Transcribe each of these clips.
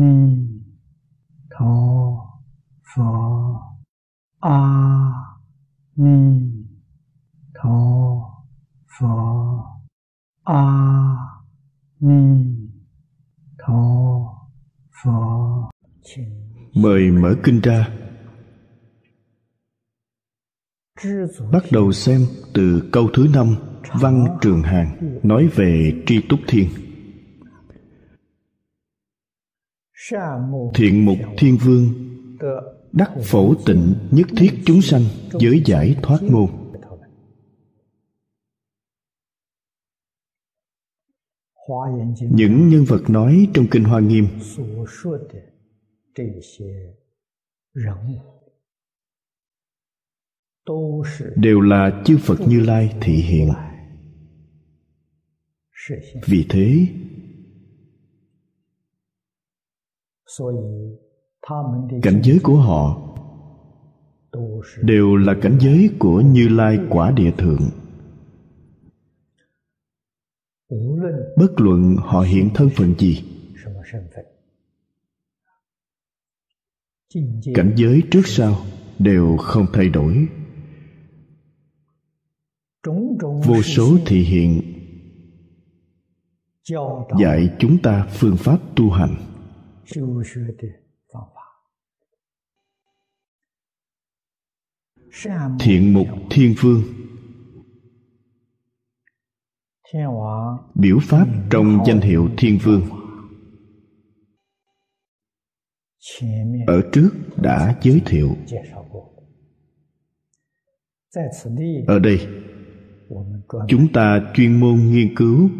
ni tho pho. A ni tho pho. A ni tho pho. Mời mở kinh ra. Bắt đầu xem từ câu thứ năm, văn trường hàng nói về tri túc thiên thiện mục thiên vương, đắc phổ tịnh nhất thiết chúng sanh giới giải thoát môn. Những nhân vật nói trong kinh hoa nghiêm. Đều là chư phật như lai thị hiện. Vì thế cảnh giới của họ đều là cảnh giới của như lai quả địa thượng. bất luận họ hiện thân phận gì cảnh giới trước sau đều không thay đổi. vô số thị hiện dạy chúng ta phương pháp tu hành thiện mục thiên vương biểu pháp trong danh hiệu thiên vương ở trước đã giới thiệu. ở đây chúng ta chuyên môn nghiên cứu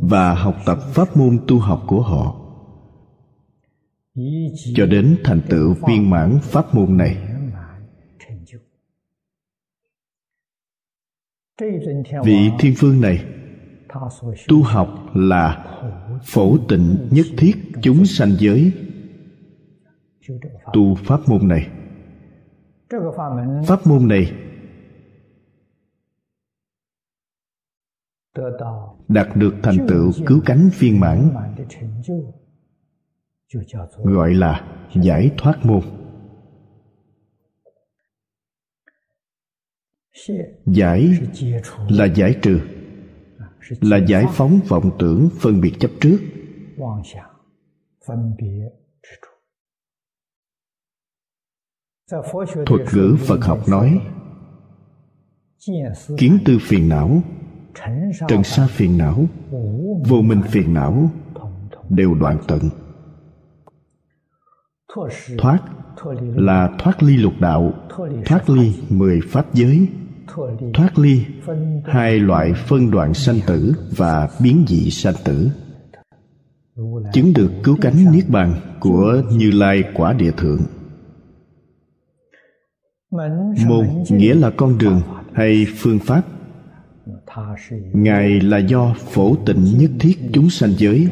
và học tập pháp môn tu học của họ. Cho đến thành tựu viên mãn pháp môn này. Vị thiên vương này tu học là phổ tịnh nhất thiết chúng sanh giới. Tu pháp môn này, pháp môn này đạt được thành tựu cứu cánh viên mãn, gọi là giải thoát môn. Giải là giải trừ, là giải phóng vọng tưởng phân biệt chấp trước. Thuật ngữ phật học nói, kiến tư phiền não trần sa phiền não, vô minh phiền não, đều đoạn tận. Thoát là thoát ly lục đạo, thoát ly mười pháp giới. Thoát ly hai loại phân đoạn sanh tử và biến dị sanh tử. Chứng được cứu cánh niết bàn của như lai quả địa thượng. Môn nghĩa là con đường hay phương pháp ngài là do phổ tịnh nhất thiết chúng sanh giới.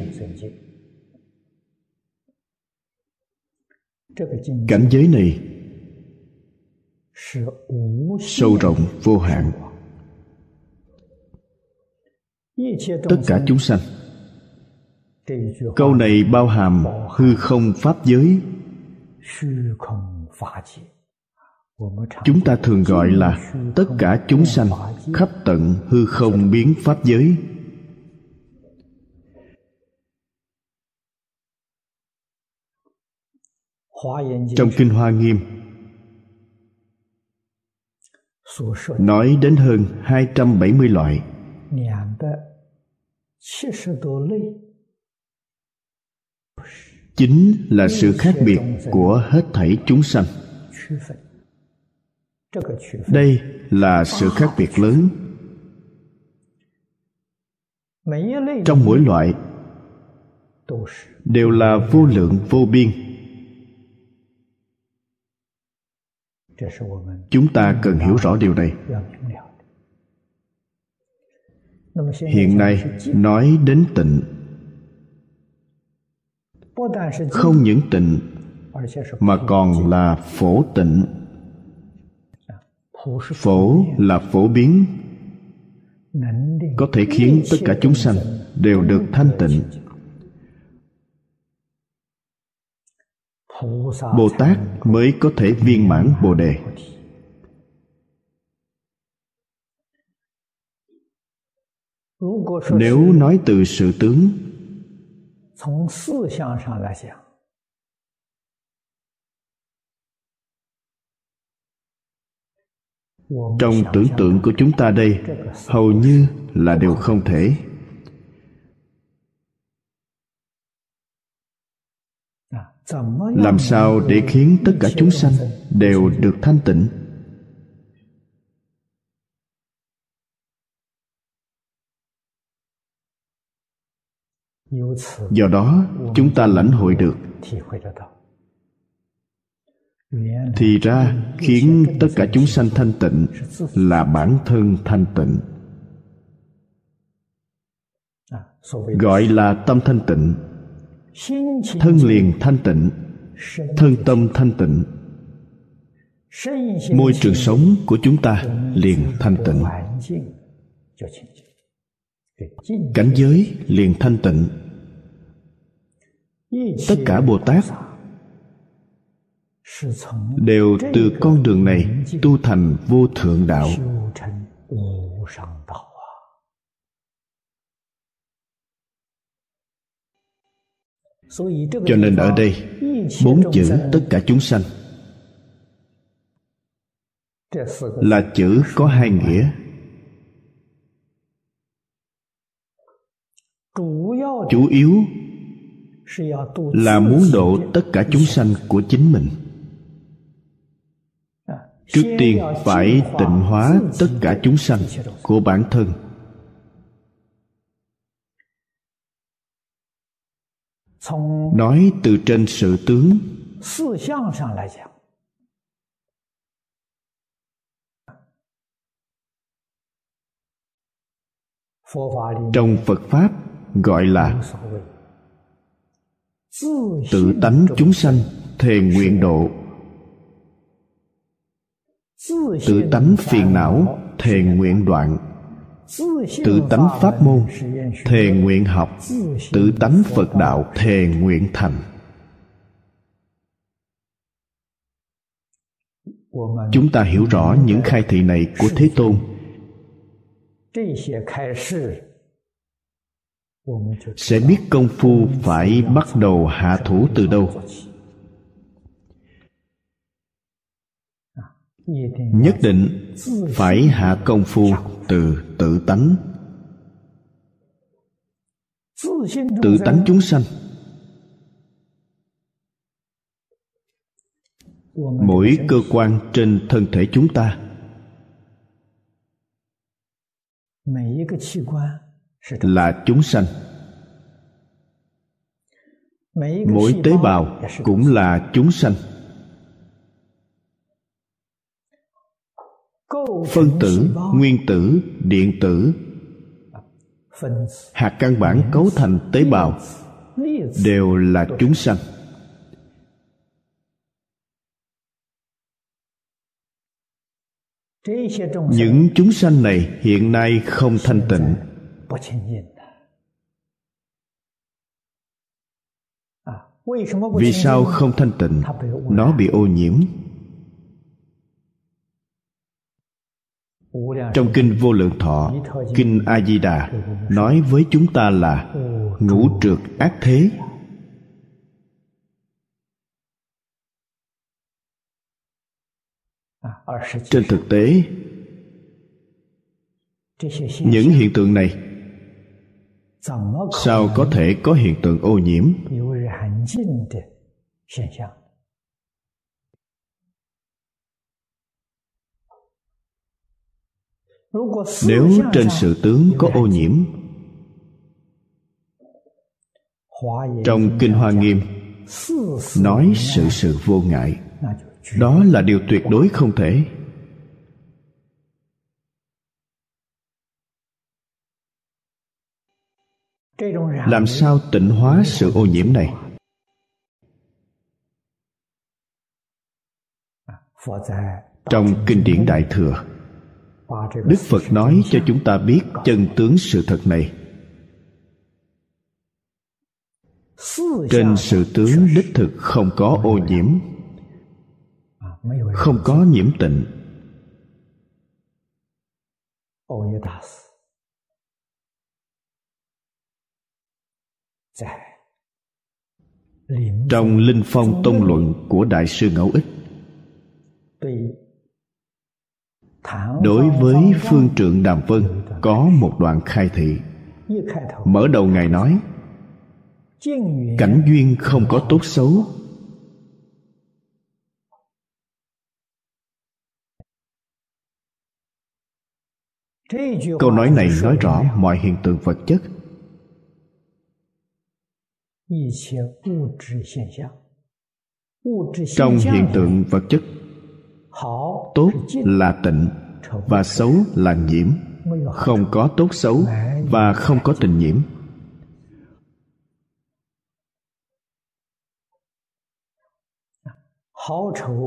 Cảnh giới này sâu rộng, vô hạn. Tất cả chúng sanh. Câu này bao hàm hư không pháp giới chúng ta thường gọi là tất cả chúng sanh khắp tận hư không biến pháp giới. Trong kinh hoa nghiêm, nói đến hơn 270 loại. Chính là sự khác biệt của hết thảy chúng sanh đây là sự khác biệt lớn. trong mỗi loại đều là vô lượng vô biên. chúng ta cần hiểu rõ điều này. hiện nay nói đến tịnh. không những tịnh mà còn là phổ tịnh phổ là phổ biến. Có thể khiến tất cả chúng sanh đều được thanh tịnh. Bồ tát mới có thể viên mãn bồ đề. Nếu nói từ sự tướng trong tưởng tượng của chúng ta đây, hầu như là điều không thể. Làm sao để khiến tất cả chúng sanh đều được thanh tịnh? Do đó, chúng ta lãnh hội được thì ra, khiến tất cả chúng sanh thanh tịnh là bản thân thanh tịnh. Gọi là tâm thanh tịnh. Thân liền thanh tịnh. Thân tâm thanh tịnh. Môi trường sống của chúng ta liền thanh tịnh. Cảnh giới liền thanh tịnh. Tất cả bồ tát đều từ con đường này tu thành vô thượng đạo. Cho nên ở đây, bốn chữ tất cả chúng sanh là chữ có hai nghĩa. Chủ yếu là muốn độ tất cả chúng sanh của chính mình trước tiên phải tịnh hóa tất cả chúng sanh của bản thân. Nói từ trên sự tướng. trong phật pháp gọi là tự tánh chúng sanh thề nguyện độ tự tánh phiền não, thề nguyện đoạn. Tự tánh pháp môn, thề nguyện học. Tự tánh phật đạo, thề nguyện thành. Chúng ta hiểu rõ những khai thị này của thế tôn. Sẽ biết công phu phải bắt đầu hạ thủ từ đâu? Nhất định phải hạ công phu từ tự tánh. Tự tánh chúng sanh. Mỗi cơ quan trên thân thể chúng ta. Là chúng sanh. Mỗi tế bào cũng là chúng sanh. Phân tử nguyên tử điện tử. Hạt căn bản cấu thành tế bào đều là chúng sanh. Những chúng sanh này hiện nay không thanh tịnh. Vì sao không thanh tịnh? Nó bị ô nhiễm trong kinh vô lượng thọ, kinh a di đà nói với chúng ta là ngũ trượt ác thế. Trên thực tế, những hiện tượng này sao có thể có hiện tượng ô nhiễm? Nếu trên sự tướng có ô nhiễm, trong kinh hoa nghiêm, nói sự sự vô ngại, đó là điều tuyệt đối không thể. Làm sao tịnh hóa sự ô nhiễm này? Trong kinh điển đại thừa đức phật nói cho chúng ta biết chân tướng sự thật này. Trên sự tướng đích thực không có ô nhiễm, không có nhiễm tịnh trong linh phong tông luận của đại sư ngẫu ích đối với phương trượng đàm vân có một đoạn khai thị. Mở đầu ngài nói cảnh duyên không có tốt xấu. Câu nói này nói rõ mọi hiện tượng vật chất. Trong hiện tượng vật chất tốt là tịnh và xấu là nhiễm. Không có tốt xấu và không có tình nhiễm.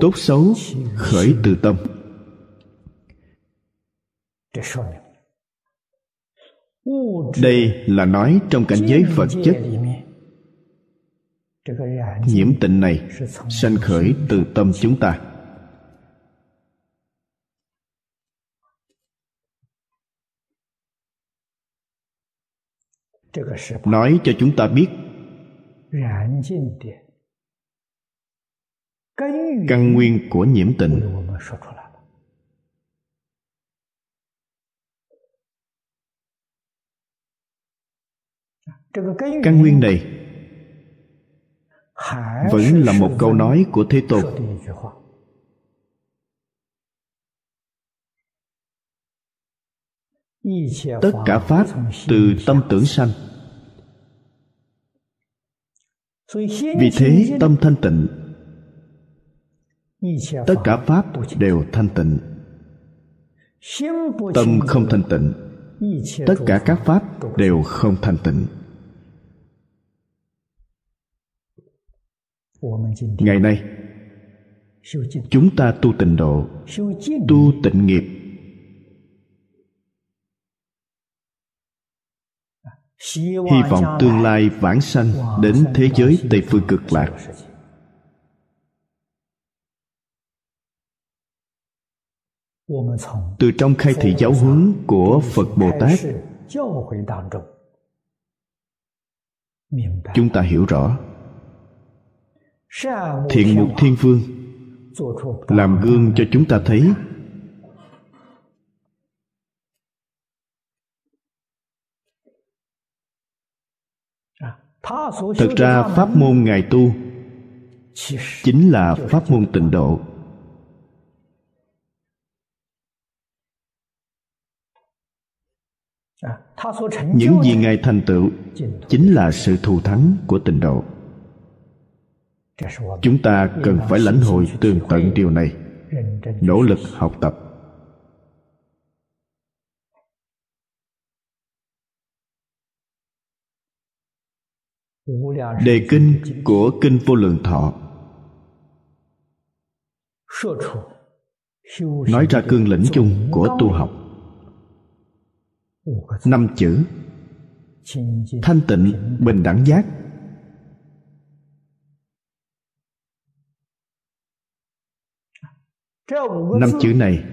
Tốt xấu khởi từ tâm. Đây là nói trong cảnh giới vật chất. Nhiễm tịnh này sanh khởi từ tâm chúng ta. Nói cho chúng ta biết. căn nguyên của nhiễm tịnh căn nguyên này vẫn là một câu nói của thế tôn tất cả pháp từ tâm tưởng sanh. vì thế tâm thanh tịnh. Tất cả pháp đều thanh tịnh. Tâm không thanh tịnh. Tất cả các pháp đều không thanh tịnh. Ngày nay chúng ta tu tịnh độ tu tịnh nghiệp hy vọng tương lai vãng sanh đến thế giới tây phương cực lạc. Từ trong khai thị giáo huấn của phật bồ tát. chúng ta hiểu rõ. Thiện mục thiên vương làm gương cho chúng ta thấy thực ra pháp môn ngài tu chính là pháp môn tịnh độ. Những gì ngài thành tựu chính là sự thù thắng của tịnh độ. Chúng ta cần phải lãnh hội tường tận điều này, nỗ lực học tập. Đề kinh của kinh vô lượng thọ. Nói ra cương lĩnh chung của tu học. Năm chữ. Thanh tịnh bình đẳng giác. Năm chữ này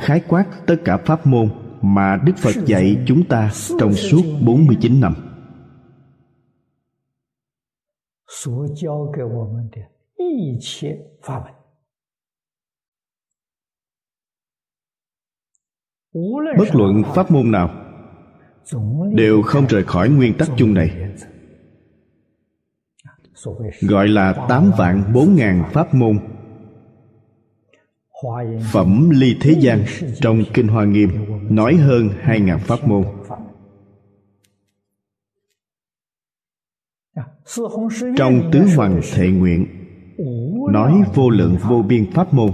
khái quát tất cả pháp môn mà Đức Phật dạy chúng ta trong suốt 49 năm. Bất luận pháp môn nào đều không rời khỏi nguyên tắc chung này gọi là tám vạn bốn ngàn pháp môn phẩm ly thế gian trong kinh hoa nghiêm, nói hơn hai ngàn pháp môn. Trong tứ hoàng thệ nguyện, nói vô lượng vô biên pháp môn.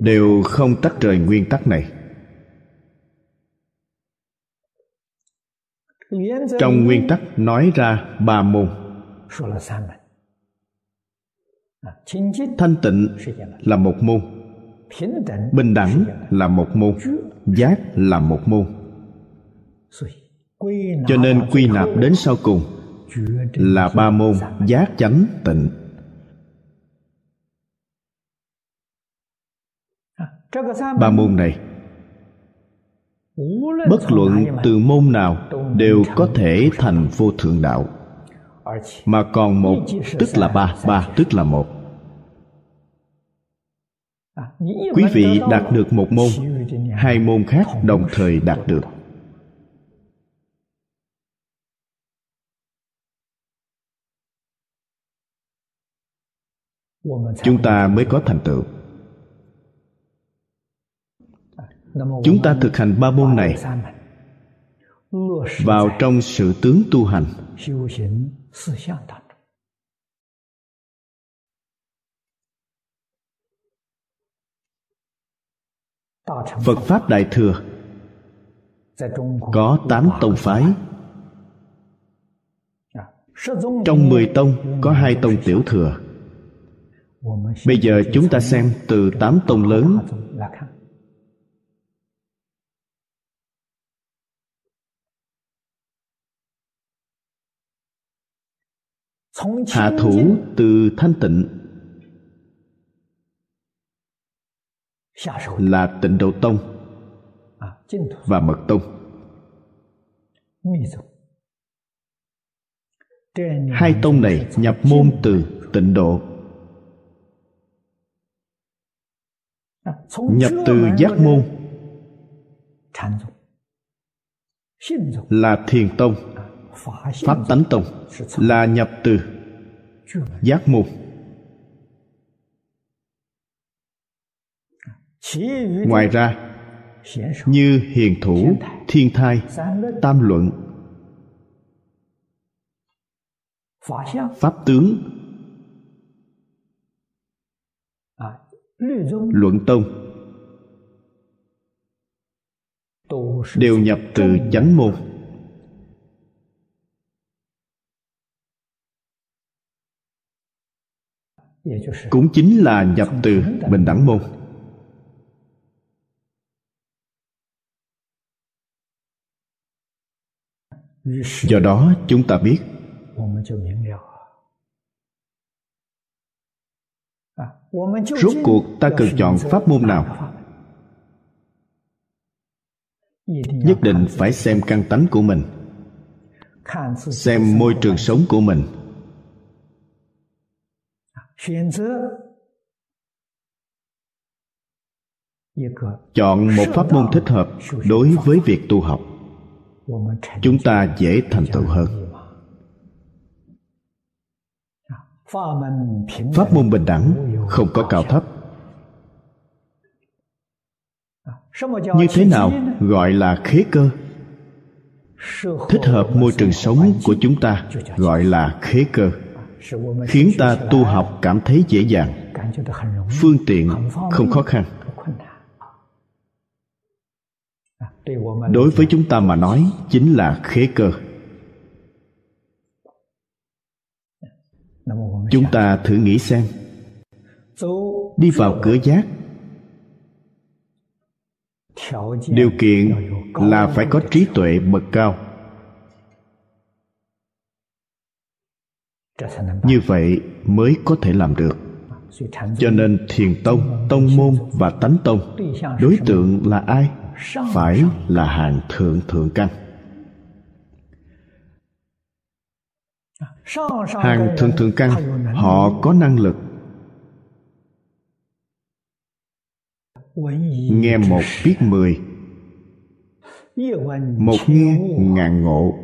Đều không tách rời nguyên tắc này. Trong nguyên tắc nói ra ba môn thanh tịnh là một môn. Bình đẳng là một môn. Giác là một môn. Cho nên quy nạp đến sau cùng là ba môn giác chánh tịnh. Ba môn này bất luận từ môn nào đều có thể thành vô thượng đạo mà còn một, tức là ba ba, tức là một. Quý vị đạt được một môn, hai môn khác đồng thời đạt được. Chúng ta mới có thành tựu. Chúng ta thực hành ba môn này vào trong sự tướng tu hành phật pháp đại thừa có tám tông phái. trong mười tông có hai tông tiểu thừa. bây giờ chúng ta xem từ tám tông lớn hạ thủ từ thanh tịnh là tịnh độ tông và mật tông. Hai tông này nhập môn từ tịnh độ. Nhập từ giác môn. là thiền tông pháp tánh tông là nhập từ giác môn. Ngoài ra, như hiền thủ, thiên thai, tam luận, pháp tướng, luận tông, đều nhập từ chánh môn. Cũng chính là nhập từ bình đẳng môn. Do đó chúng ta biết rốt cuộc ta cần chọn pháp môn nào? Nhất định phải xem căn tánh của mình xem môi trường sống của mình chọn một pháp môn thích hợp đối với việc tu học. Chúng ta dễ thành tựu hơn. Pháp môn bình đẳng không có cao thấp. Như thế nào gọi là khế cơ? Thích hợp môi trường sống của chúng ta gọi là khế cơ khiến ta tu học cảm thấy dễ dàng. Phương tiện không khó khăn. Đối với chúng ta mà nói, chính là khế cơ. Chúng ta thử nghĩ xem. Đi vào cửa giác. Điều kiện là phải có trí tuệ bậc cao. Như vậy mới có thể làm được. Cho nên thiền tông tông môn và tánh tông đối tượng là ai? Phải là hàng thượng thượng căn. Hàng thượng thượng căn, họ có năng lực. Nghe một biết mười, một nghe ngàn ngộ,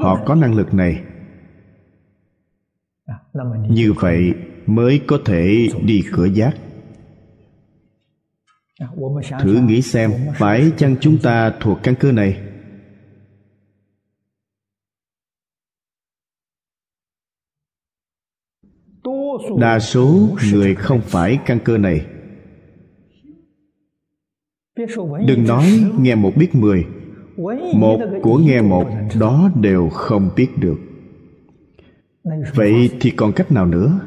họ có năng lực này như vậy mới có thể đi cửa giác. Thử nghĩ xem phải chăng chúng ta thuộc căn cơ này? Đa số người không phải căn cơ này. Đừng nói nghe một biết mười. Một của nghe một đó đều không biết được vậy thì còn cách nào nữa?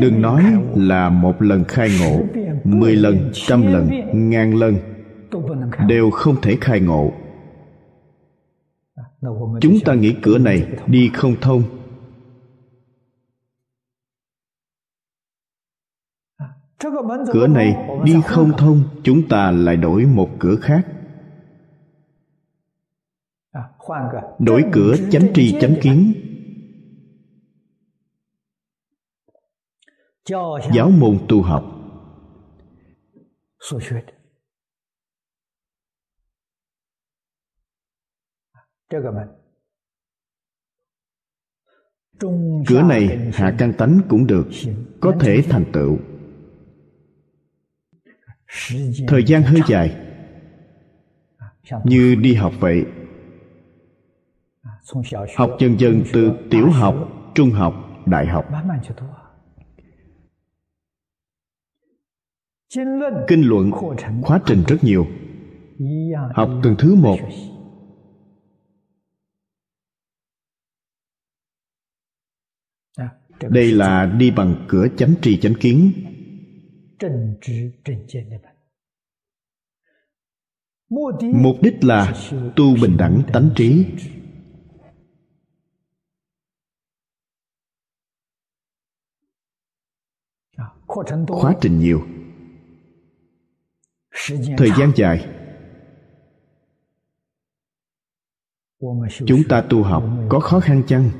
Đừng nói là một lần khai ngộ, mười lần, trăm lần, ngàn lần đều không thể khai ngộ. Chúng ta nghĩ cửa này đi không thông. Cửa này đi không thông, chúng ta lại đổi một cửa khác đổi cửa chánh tri chánh kiến. Giáo môn tu học. Cửa này hạ căn tánh cũng được có thể thành tựu. Thời gian hơi dài. Như đi học vậy học dần dần từ tiểu học trung học đại học。kinh luận khóa trình rất nhiều。học từng thứ một。đây là đi bằng cửa chánh trì chánh kiến。mục đích là tu bình đẳng tánh trí khóa trình nhiều. thời gian dài. chúng ta tu học có khó khăn chăng?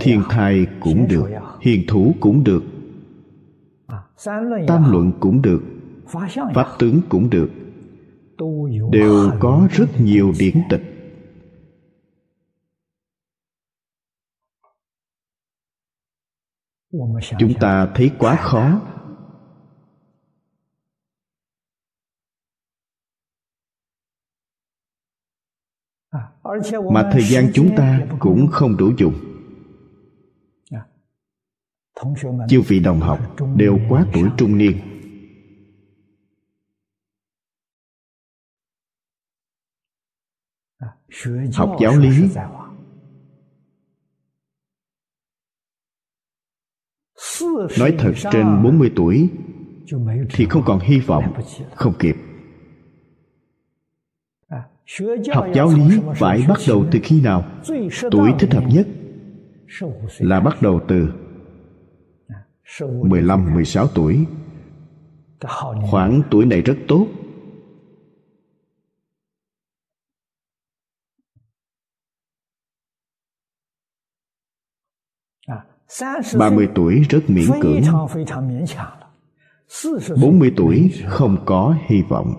Thiên thai cũng được hiền thủ cũng được. Tam luận cũng được pháp tướng cũng được. Đều có rất nhiều điển tịch chúng ta thấy quá khó. Mà thời gian chúng ta cũng không đủ dùng. Chư vị đồng học đều quá tuổi trung niên. Học giáo lý nói thật trên 40 tuổi thì không còn hy vọng không kịp. Học giáo lý phải bắt đầu từ khi nào? Tuổi thích hợp nhất là bắt đầu từ 15, 16 tuổi. Khoảng tuổi này rất tốt. Ba mươi tuổi rất miễn cưỡng. bốn mươi tuổi không có hy vọng.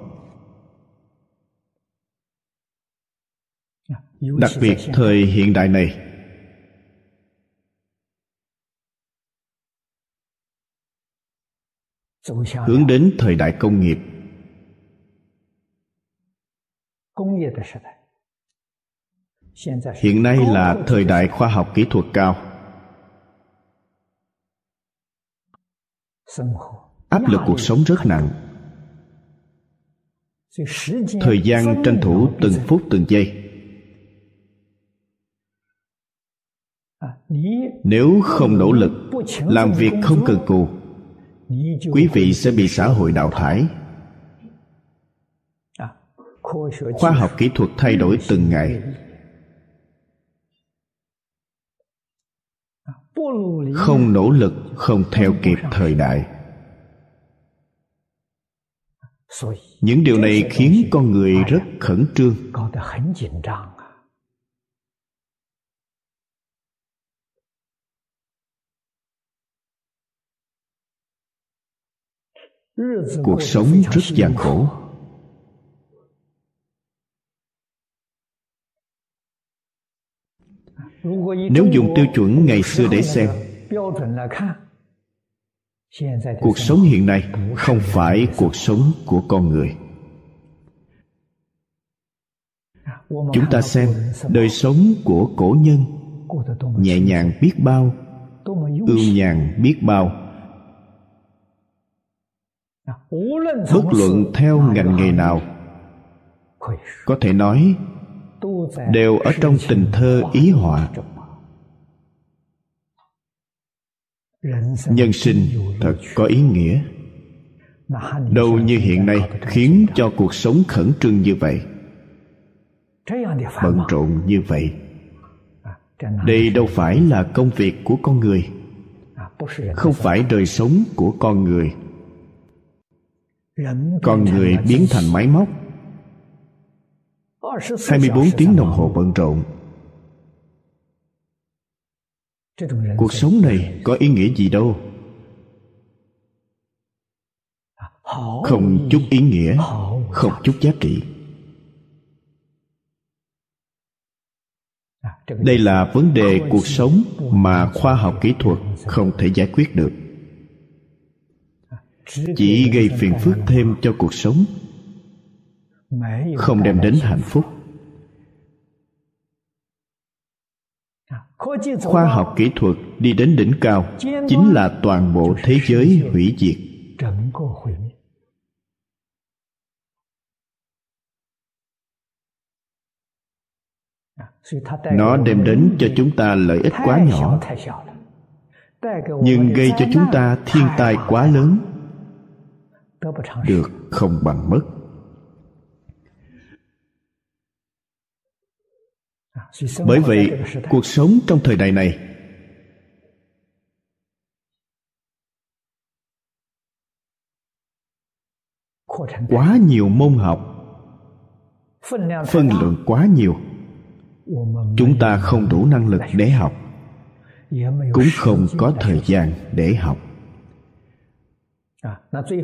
Đặc biệt thời hiện đại này. Hướng đến thời đại công nghiệp. Hiện nay là thời đại khoa học kỹ thuật cao áp lực cuộc sống rất nặng. Thời gian tranh thủ từng phút từng giây. Nếu không nỗ lực, làm việc không cần cù, quý vị sẽ bị xã hội đào thải. Khoa học kỹ thuật thay đổi từng ngày. Không nỗ lực, không theo kịp thời đại. Những điều này khiến con người rất khẩn trương. Cuộc sống rất gian khổ. Nếu dùng tiêu chuẩn ngày xưa để xem cuộc sống hiện nay không phải cuộc sống của con người. Chúng ta xem đời sống của cổ nhân nhẹ nhàng biết bao ưu nhàn biết bao. Bất luận theo ngành nghề nào có thể nói đều ở trong tình thơ ý họa. Nhân sinh thật có ý nghĩa. Đâu như hiện nay khiến cho cuộc sống khẩn trương như vậy. Bận rộn như vậy. Đây đâu phải là công việc của con người. Không phải đời sống của con người. Con người biến thành máy móc. 24 tiếng đồng hồ bận rộn. Cuộc sống này có ý nghĩa gì đâu? Không chút ý nghĩa, không chút giá trị. Đây là vấn đề cuộc sống mà khoa học kỹ thuật không thể giải quyết được. Chỉ gây phiền phức thêm cho cuộc sống không đem đến hạnh phúc. Khoa học kỹ thuật đi đến đỉnh cao chính là toàn bộ thế giới hủy diệt. nó đem đến cho chúng ta lợi ích quá nhỏ. nhưng gây cho chúng ta thiên tai quá lớn. Được không bằng mất bởi vậy, cuộc sống trong thời đại này quá nhiều môn học, phân lượng quá nhiều. Chúng ta không đủ năng lực để học, cũng không có thời gian để học.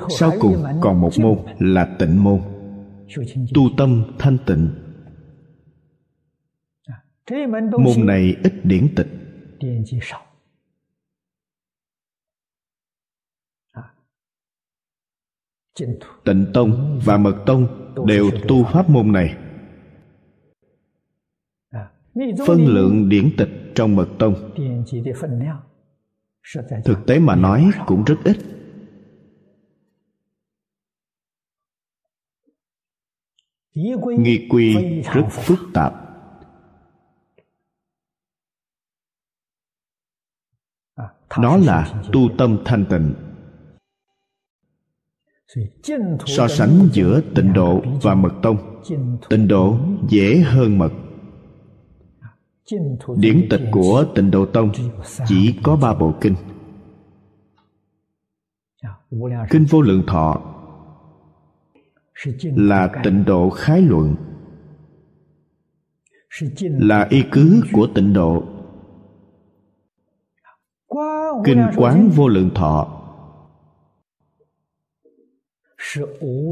Sau cùng còn một môn là tịnh môn, tu tâm thanh tịnh môn này ít điển tịch. tịnh tông và mật tông đều tu pháp môn này. phân lượng điển tịch trong mật tông. thực tế mà nói cũng rất ít. nghi quy rất phức tạp nó là tu tâm thanh tịnh. So sánh giữa tịnh độ và mật tông. Tịnh độ dễ hơn mật. Điển tịch của tịnh độ tông chỉ có ba bộ kinh. Kinh vô lượng thọ là tịnh độ khái luận là y cứ của tịnh độ kinh quán vô lượng thọ.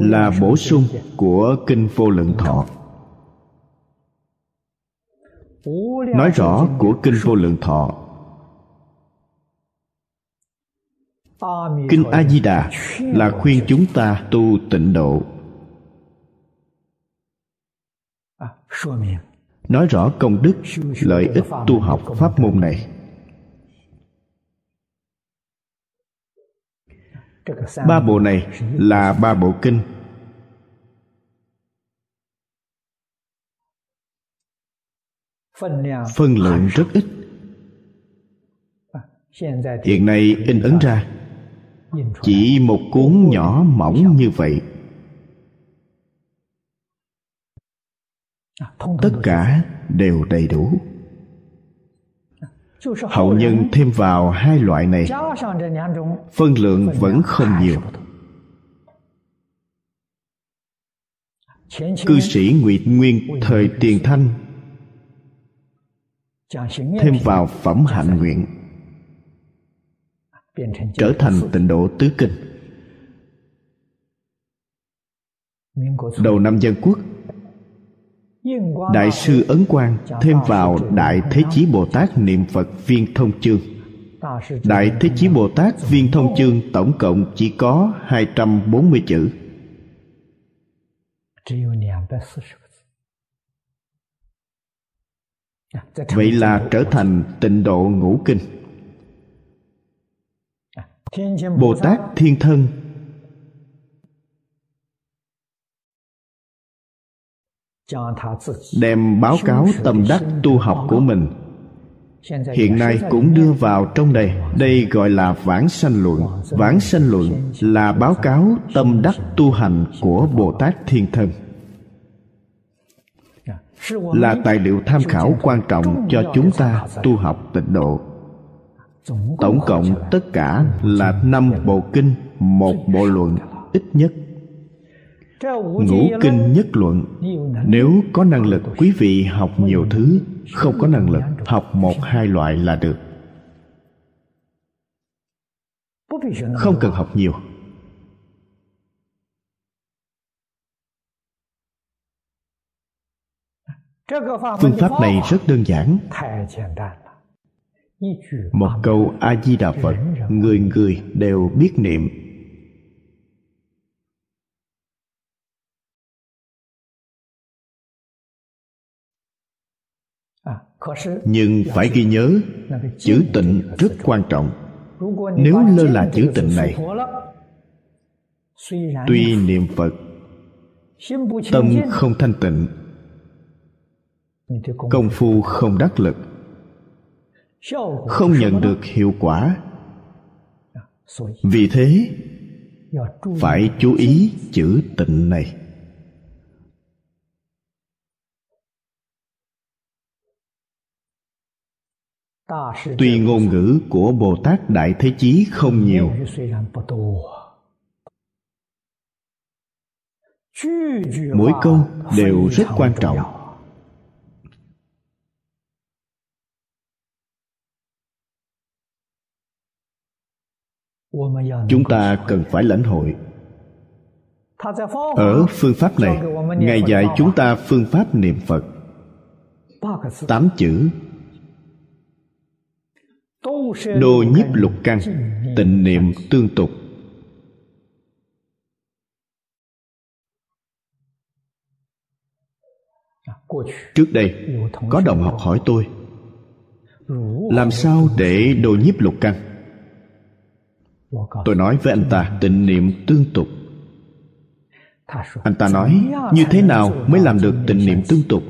Là bổ sung của kinh vô lượng thọ. Nói rõ của kinh vô lượng thọ. Kinh a di đà là khuyên chúng ta tu tịnh độ. Nói rõ công đức lợi ích tu học pháp môn này ba bộ này là ba bộ kinh. Phân lượng rất ít. Hiện nay in ấn ra. Chỉ một cuốn nhỏ mỏng như vậy. Tất cả đều đầy đủ hậu nhân thêm vào hai loại này. phân lượng vẫn không nhiều. cư sĩ nguyệt nguyên thời tiền thanh. Thêm vào phẩm hạnh nguyện. Trở thành tịnh độ tứ kinh. Đầu năm dân quốc đại sư ấn quang thêm vào đại thế chí bồ tát niệm phật viên thông chương. Đại thế chí bồ tát viên thông chương tổng cộng chỉ có 240 chữ. Vậy là trở thành tịnh độ ngũ kinh. Bồ tát thiên thân đem báo cáo tâm đắc tu học của mình. Hiện nay cũng đưa vào trong đây. Đây gọi là vãng sanh luận. Vãng sanh luận là báo cáo tâm đắc tu hành của bồ tát thiên thân là tài liệu tham khảo quan trọng cho chúng ta tu học tịnh độ. Tổng cộng tất cả là năm bộ kinh một bộ luận ít nhất ngũ kinh nhất luận, nếu có năng lực, quý vị học nhiều thứ. Không có năng lực, học một, hai loại là được. Không cần học nhiều. Phương pháp này rất đơn giản. Một câu a di đà phật, người người đều biết niệm. Nhưng phải ghi nhớ, chữ tịnh rất quan trọng. Nếu lơ là chữ tịnh này, tuy niệm phật, tâm không thanh tịnh, công phu không đắc lực, không nhận được hiệu quả. Vì thế, phải chú ý chữ tịnh này. Tuy ngôn ngữ của bồ tát đại thế chí không nhiều. Mỗi câu đều rất quan trọng. Chúng ta cần phải lãnh hội. Ở phương pháp này, ngài dạy chúng ta phương pháp niệm phật. Tám chữ đô nhiếp lục căn tịnh niệm tương tục. Trước đây có đồng học hỏi tôi làm sao để đồ nhiếp lục căn? Tôi nói với anh ta tịnh niệm tương tục. Anh ta nói như thế nào mới làm được tịnh niệm tương tục?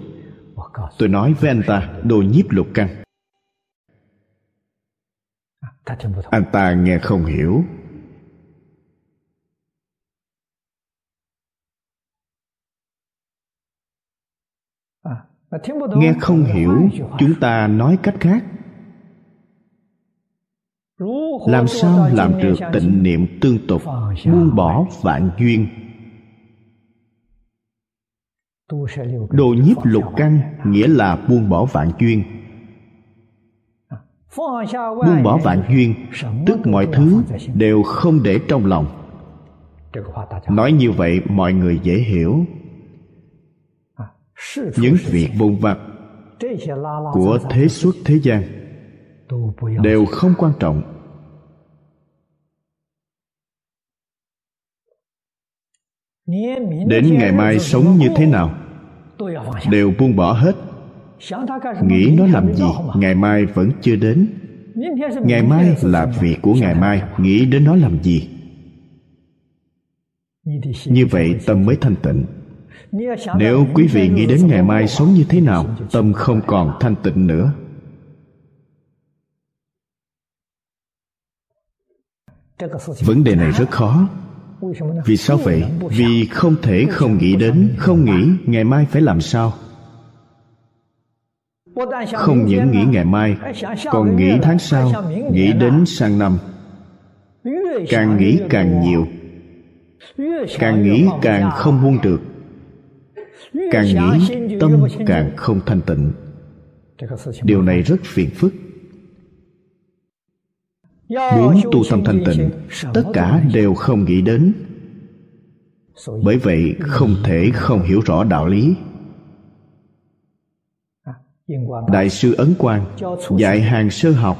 Tôi nói với anh ta đồ nhiếp lục căn anh ta nghe không hiểu. Nghe không hiểu chúng ta nói cách khác. Làm sao làm được tịnh niệm tương tục buông bỏ vạn duyên? Đồ nhiếp lục căn nghĩa là buông bỏ vạn duyên buông bỏ vạn duyên, tức mọi thứ đều không để trong lòng. Nói như vậy, mọi người dễ hiểu. Những việc vụn vặt của thế xuất thế gian đều không quan trọng. Đến ngày mai sống như thế nào, đều buông bỏ hết nghĩ nó làm gì ngày mai vẫn chưa đến. Ngày mai là việc của ngày mai. Nghĩ đến nó làm gì? Như vậy tâm mới thanh tịnh. Nếu quý vị nghĩ đến ngày mai sống như thế nào tâm không còn thanh tịnh nữa. Vấn đề này rất khó. Vì sao vậy? Vì không thể không nghĩ đến không nghĩ ngày mai phải làm sao không những nghĩ ngày mai, còn nghĩ tháng sau nghĩ đến sang năm. Càng nghĩ càng nhiều. Càng nghĩ càng không buông được. Càng nghĩ tâm càng không thanh tịnh. Điều này rất phiền phức. Muốn tu tâm thanh tịnh, tất cả đều không nghĩ đến. Bởi vậy không thể không hiểu rõ đạo lý đại sư ấn quang dạy hàng sơ học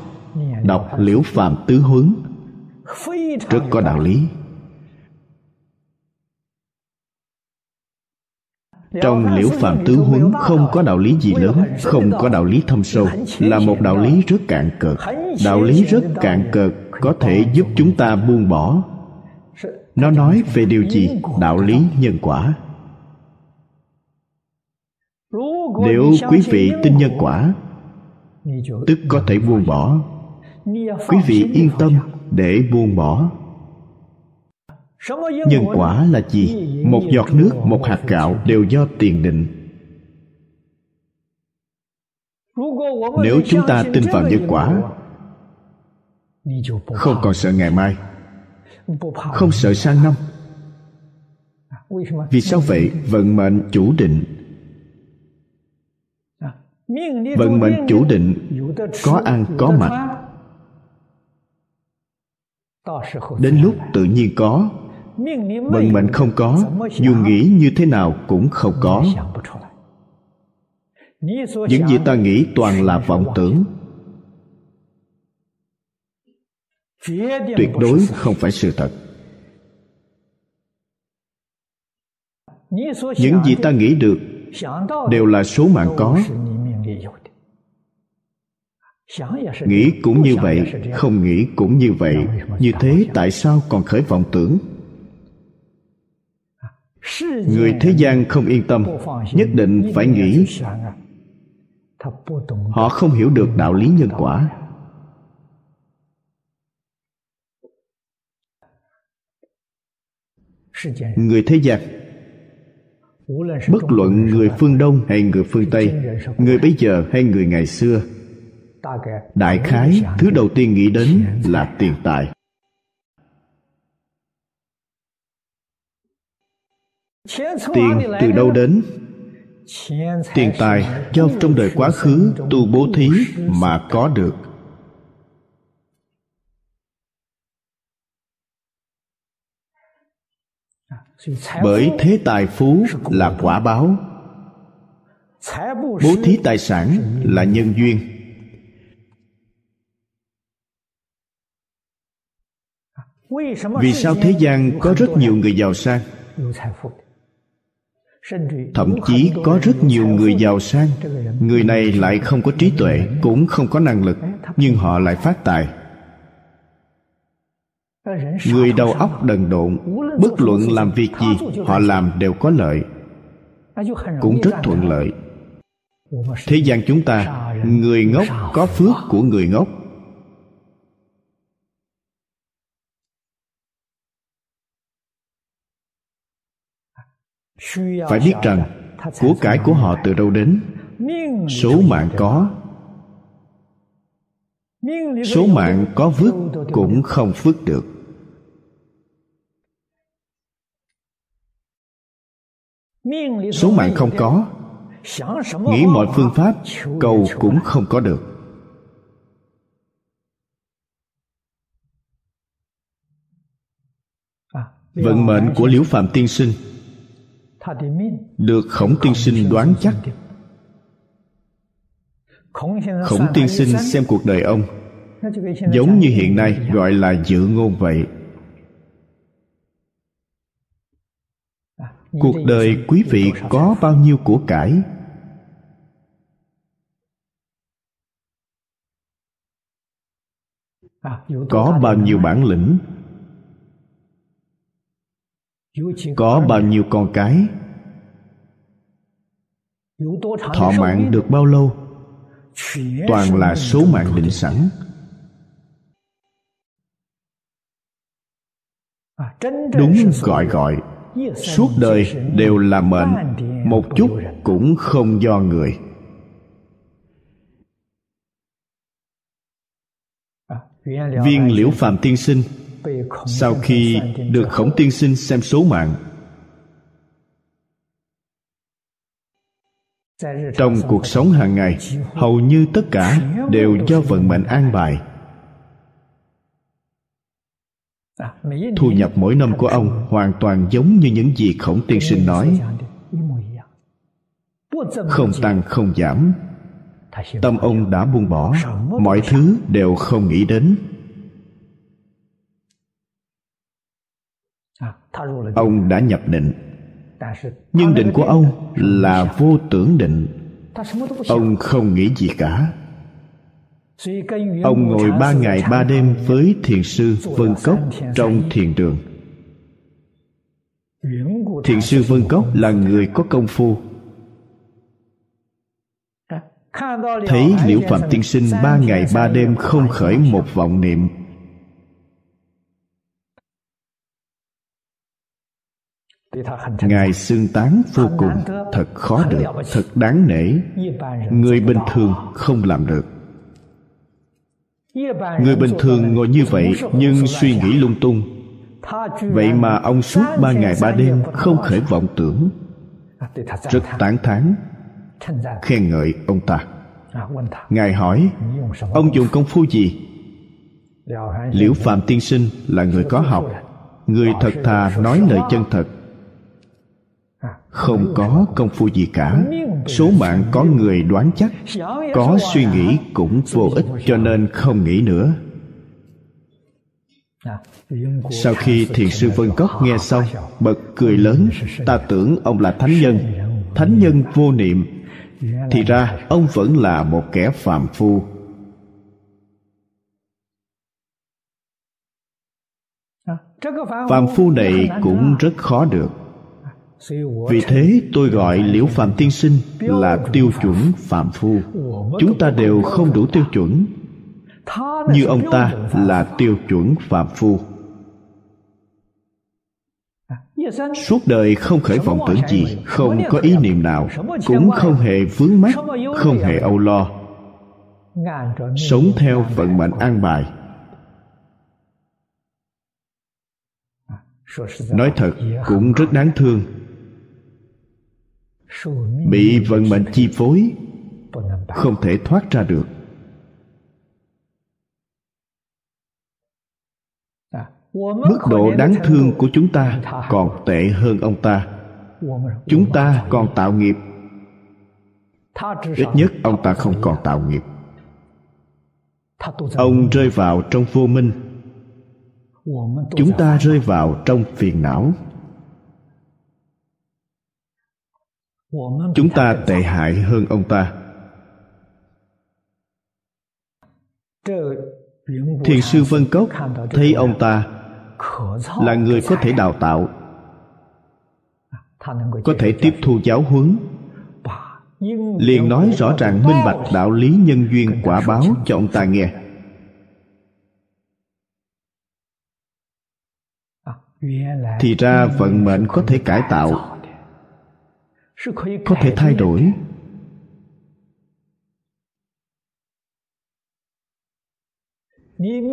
đọc liễu phạm tứ huấn. Rất có đạo lý. Trong liễu phạm tứ huấn không có đạo lý gì lớn không có đạo lý thâm sâu là một đạo lý rất cạn cợt. Đạo lý rất cạn cợt có thể giúp chúng ta buông bỏ. Nó nói về điều gì? đạo lý nhân quả nếu quý vị tin nhân quả tức có thể buông bỏ. Quý vị yên tâm để buông bỏ. Nhân quả là gì? Một giọt nước một hạt gạo đều do tiền định. Nếu chúng ta tin vào nhân quả không còn sợ ngày mai không sợ sang năm. Vì sao vậy? Vận mệnh chủ định vận mệnh chủ định, có ăn, có mặc. Đến lúc tự nhiên có vận mệnh không có, dù nghĩ như thế nào cũng không có. Những gì ta nghĩ toàn là vọng tưởng. Tuyệt đối không phải sự thật. Những gì ta nghĩ được đều là số mạng có nghĩ cũng như vậy không nghĩ cũng như vậy. Như thế tại sao còn khởi vọng tưởng? Người thế gian không yên tâm nhất định phải nghĩ. Họ không hiểu được đạo lý nhân quả. Người thế gian bất luận người phương đông hay người phương tây người bây giờ hay người ngày xưa đại khái, thứ đầu tiên nghĩ đến là tiền tài. Tiền từ đâu đến? Tiền tài do trong đời quá khứ tu bố thí mà có được. Bởi thế tài phú là quả báo. Bố thí tài sản là nhân duyên. Vì sao thế gian có rất nhiều người giàu sang? thậm chí có rất nhiều người giàu sang. người này lại không có trí tuệ cũng không có năng lực nhưng họ lại phát tài. Người đầu óc đần độn bất luận làm việc gì họ làm đều có lợi. cũng rất thuận lợi. thế gian chúng ta người ngốc có phước của người ngốc phải biết rằng của cải của họ từ đâu đến? Số mạng có. Số mạng có vứt cũng không vứt được. Số mạng không có. nghĩ mọi phương pháp cầu cũng không có được. Vận mệnh của liễu phạm tiên sinh được khổng tiên sinh đoán chắc. khổng tiên sinh xem cuộc đời ông. Giống như hiện nay gọi là dự ngôn vậy. Cuộc đời quý vị có bao nhiêu của cải? Có bao nhiêu bản lĩnh có bao nhiêu con cái? Thọ mạng được bao lâu? Toàn là số mạng định sẵn. đúng gọi gọi. Suốt đời đều là mệnh. một chút cũng không do người. Viên liễu phàm tiên sinh sau khi được khổng tiên sinh xem số mạng, trong cuộc sống hàng ngày, hầu như tất cả đều do vận mệnh an bài. Thu nhập mỗi năm của ông hoàn toàn giống như những gì khổng tiên sinh nói. Không tăng, không giảm. Tâm ông đã buông bỏ, mọi thứ đều không nghĩ đến. Ông đã nhập định. Nhưng định của ông là vô tưởng định. Ông không nghĩ gì cả. Ông ngồi ba ngày ba đêm với thiền sư vân cốc trong thiền đường. Thiền sư vân cốc là người có công phu. Thấy liễu phạm tiên sinh ba ngày ba đêm không khởi một vọng niệm ngài xưng tán vô cùng thật khó được thật đáng nể. Người bình thường không làm được. Người bình thường ngồi như vậy nhưng suy nghĩ lung tung. Vậy mà ông suốt ba ngày ba đêm không khởi vọng tưởng. Rất tán thán. Khen ngợi ông ta. Ngài hỏi ông dùng công phu gì? Liễu phạm tiên sinh là người có học. Người thật thà nói lời chân thật không có công phu gì cả. Số mạng có người đoán chắc, có suy nghĩ cũng vô ích, cho nên không nghĩ nữa. Sau khi thiền sư vân cốc nghe xong, bật cười lớn. Ta tưởng ông là thánh nhân. Thánh nhân vô niệm. Thì ra, ông vẫn là một kẻ phàm phu. Phàm phu này cũng rất khó được vì thế tôi gọi liễu phạm tiên sinh là tiêu chuẩn phạm phu. Chúng ta đều không đủ tiêu chuẩn. Như ông ta là tiêu chuẩn phạm phu. Suốt đời không khởi vọng tưởng gì, không có ý niệm nào, cũng không hề vướng mắc, không hề âu lo. Sống theo vận mệnh an bài. Nói thật, cũng rất đáng thương bị vận mệnh chi phối, không thể thoát ra được. Mức độ đáng thương của chúng ta còn tệ hơn ông ta. Chúng ta còn tạo nghiệp. Ít nhất ông ta không còn tạo nghiệp. Ông rơi vào trong vô minh. Chúng ta rơi vào trong phiền não. Chúng ta tệ hại hơn ông ta. Thiền sư vân cốc thấy ông ta là người có thể đào tạo, có thể tiếp thu giáo huấn, liền nói rõ ràng minh bạch đạo lý nhân duyên quả báo cho ông ta nghe. Thì ra vận mệnh có thể cải tạo có thể thay đổi.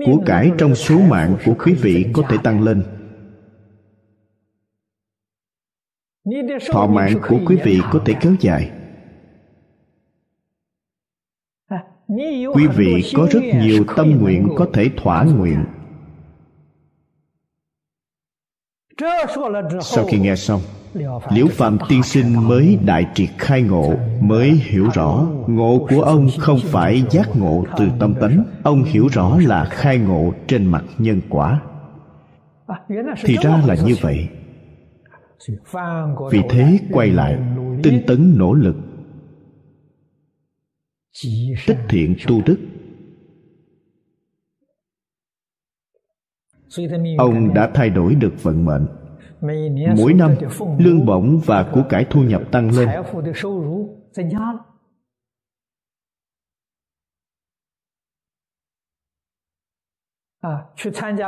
Của cải trong số mạng của quý vị có thể tăng lên. Thọ mạng của quý vị có thể kéo dài. Quý vị có rất nhiều tâm nguyện có thể thỏa nguyện. Sau khi nghe xong liễu phạm tiên sinh mới đại triệt khai ngộ, mới hiểu rõ, ngộ của ông không phải giác ngộ từ tâm tánh, ông hiểu rõ là khai ngộ trên mặt nhân quả. Thì ra là như vậy. Vì thế quay lại, tinh tấn nỗ lực. Tích thiện tu đức. Ông đã thay đổi được vận mệnh mỗi năm lương bổng và của cải thu nhập tăng lên.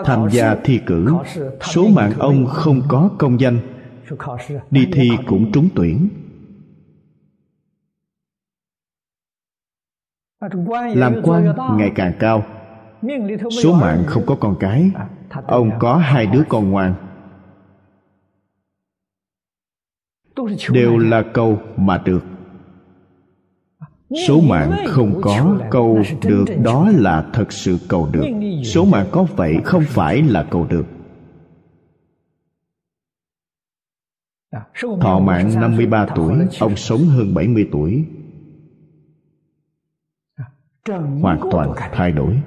Tham gia thi cử số mạng ông không có công danh. Đi thi cũng trúng tuyển. Làm quan ngày càng cao. Số mạng không có con cái. Ông có hai đứa con ngoan đều là câu mà được. Số mạng không có câu được đó là thật sự cầu được. Số mạng có vậy không phải là cầu được. Thọ mạng 53 tuổi Ông sống hơn 70 tuổi. Hoàn toàn thay đổi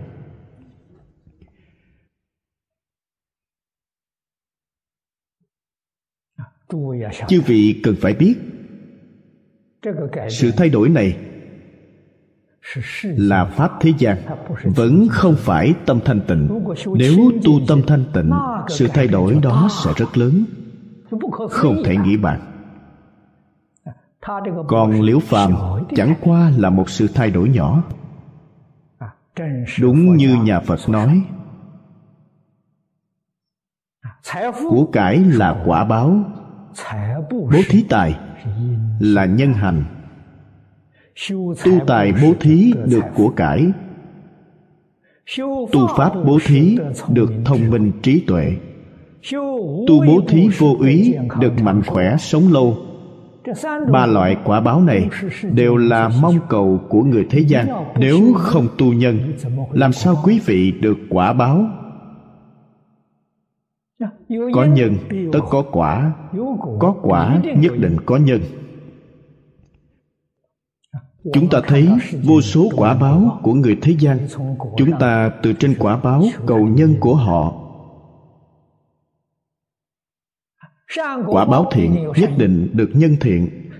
chư vị cần phải biết sự thay đổi này là pháp thế gian vẫn không phải tâm thanh tịnh. Nếu tu tâm thanh tịnh sự thay đổi đó sẽ rất lớn. Không thể nghĩ bàn. còn liễu phàm chẳng qua là một sự thay đổi nhỏ. Đúng như nhà phật nói. Của cải là quả báo bố thí tài là nhân hành. Tu tài bố thí được của cải. Tu pháp bố thí được thông minh trí tuệ. Tu bố thí vô úy được mạnh khỏe sống lâu. Ba loại quả báo này đều là mong cầu của người thế gian. Nếu không tu nhân, làm sao quý vị được quả báo? Có nhân tất có quả. Có quả nhất định có nhân. Chúng ta thấy vô số quả báo của người thế gian. Chúng ta từ trên quả báo cầu nhân của họ. Quả báo thiện nhất định được nhân thiện.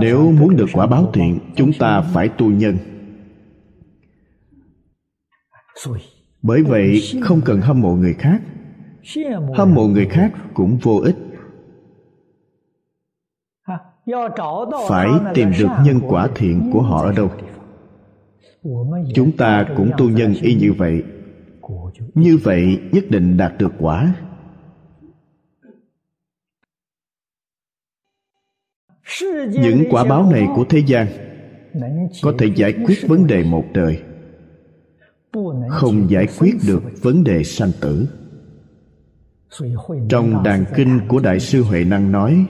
Nếu muốn được quả báo thiện chúng ta phải tu nhân. Bởi vậy không cần hâm mộ người khác hâm mộ người khác cũng vô ích. Phải tìm được nhân quả thiện của họ ở đâu? chúng ta cũng tu nhân y như vậy. như vậy nhất định đạt được quả. Những quả báo này của thế gian có thể giải quyết vấn đề một đời không giải quyết được vấn đề sanh tử trong đàn kinh của đại sư huệ năng nói,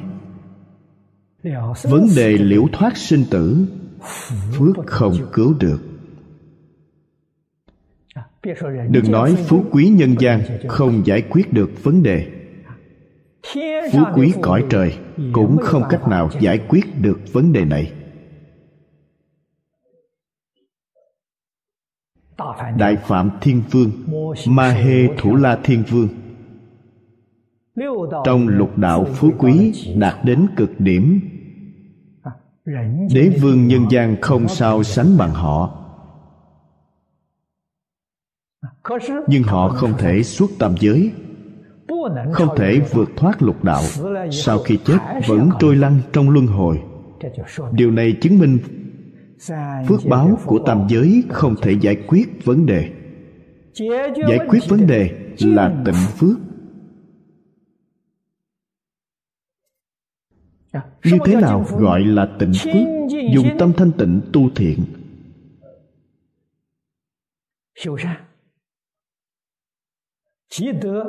vấn đề liễu thoát sinh tử, phước không cứu được. Đừng nói phú quý nhân gian không giải quyết được vấn đề. Phú quý cõi trời cũng không cách nào giải quyết được vấn đề này. Đại phạm thiên vương, ma hê thủ la thiên vương trong lục đạo phú quý, đạt đến cực điểm. Đế vương nhân gian không sao sánh bằng họ. Nhưng họ không thể xuất tam giới, không thể vượt thoát lục đạo. Sau khi chết, vẫn trôi lăn trong luân hồi. Điều này chứng minh phước báo của tam giới không thể giải quyết vấn đề. Giải quyết vấn đề là tịnh phước. Như thế nào gọi là tịnh phước? dùng tâm thanh tịnh tu thiện.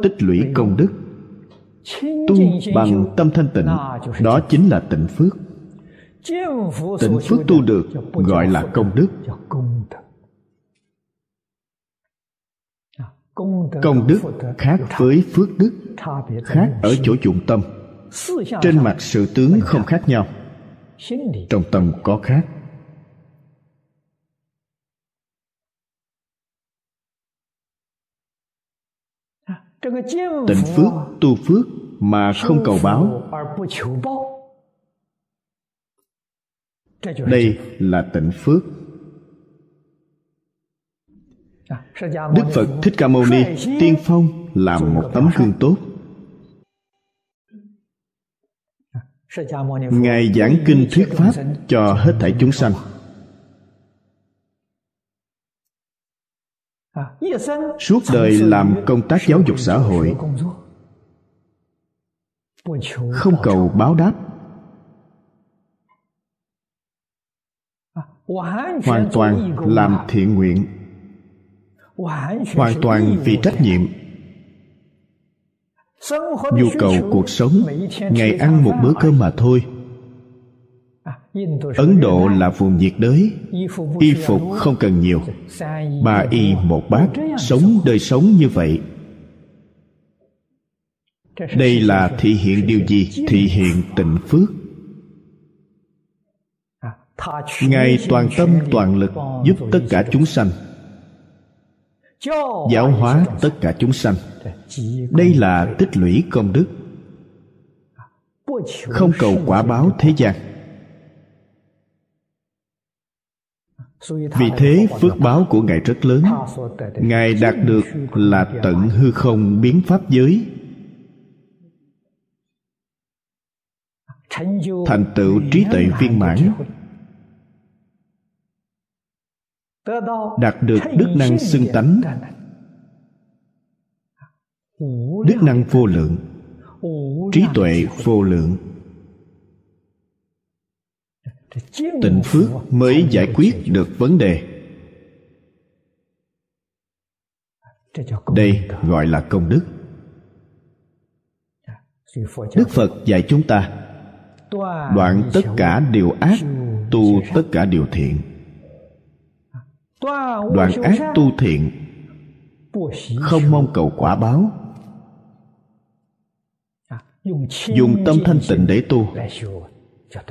Tích lũy công đức. tu bằng tâm thanh tịnh đó chính là tịnh phước. Tịnh phước tu được gọi là công đức. công đức khác với phước đức khác ở chỗ dụng tâm trên mặt sự tướng không khác nhau. trong tâm có khác. Tịnh phước tu phước mà không cầu báo. đây là tịnh phước. Đức phật thích ca mâu ni tiên phong làm một tấm gương tốt ngài giảng kinh thuyết pháp cho hết thảy chúng sanh. Suốt đời làm công tác giáo dục xã hội. Không cầu báo đáp. Hoàn toàn làm thiện nguyện. Hoàn toàn vì trách nhiệm nhu cầu cuộc sống ngày ăn một bữa cơm mà thôi. Ấn độ là vùng nhiệt đới y phục không cần nhiều. Ba y một bát sống đời sống như vậy. Đây là thị hiện điều gì? thị hiện tịnh phước. Ngài toàn tâm toàn lực giúp tất cả chúng sanh giáo hóa tất cả chúng sanh. Đây là tích lũy công đức. Không cầu quả báo thế gian. Vì thế phước báo của ngài rất lớn. Ngài đạt được là tận hư không biến pháp giới. Thành tựu trí tuệ viên mãn đạt được đức năng xưng tánh. đức năng vô lượng. trí tuệ vô lượng. Tịnh phước mới giải quyết được vấn đề. Đây gọi là công đức. Đức phật dạy chúng ta đoạn tất cả điều ác tu tất cả điều thiện đoạn ác tu thiện, không mong cầu quả báo. Dùng tâm thanh tịnh để tu.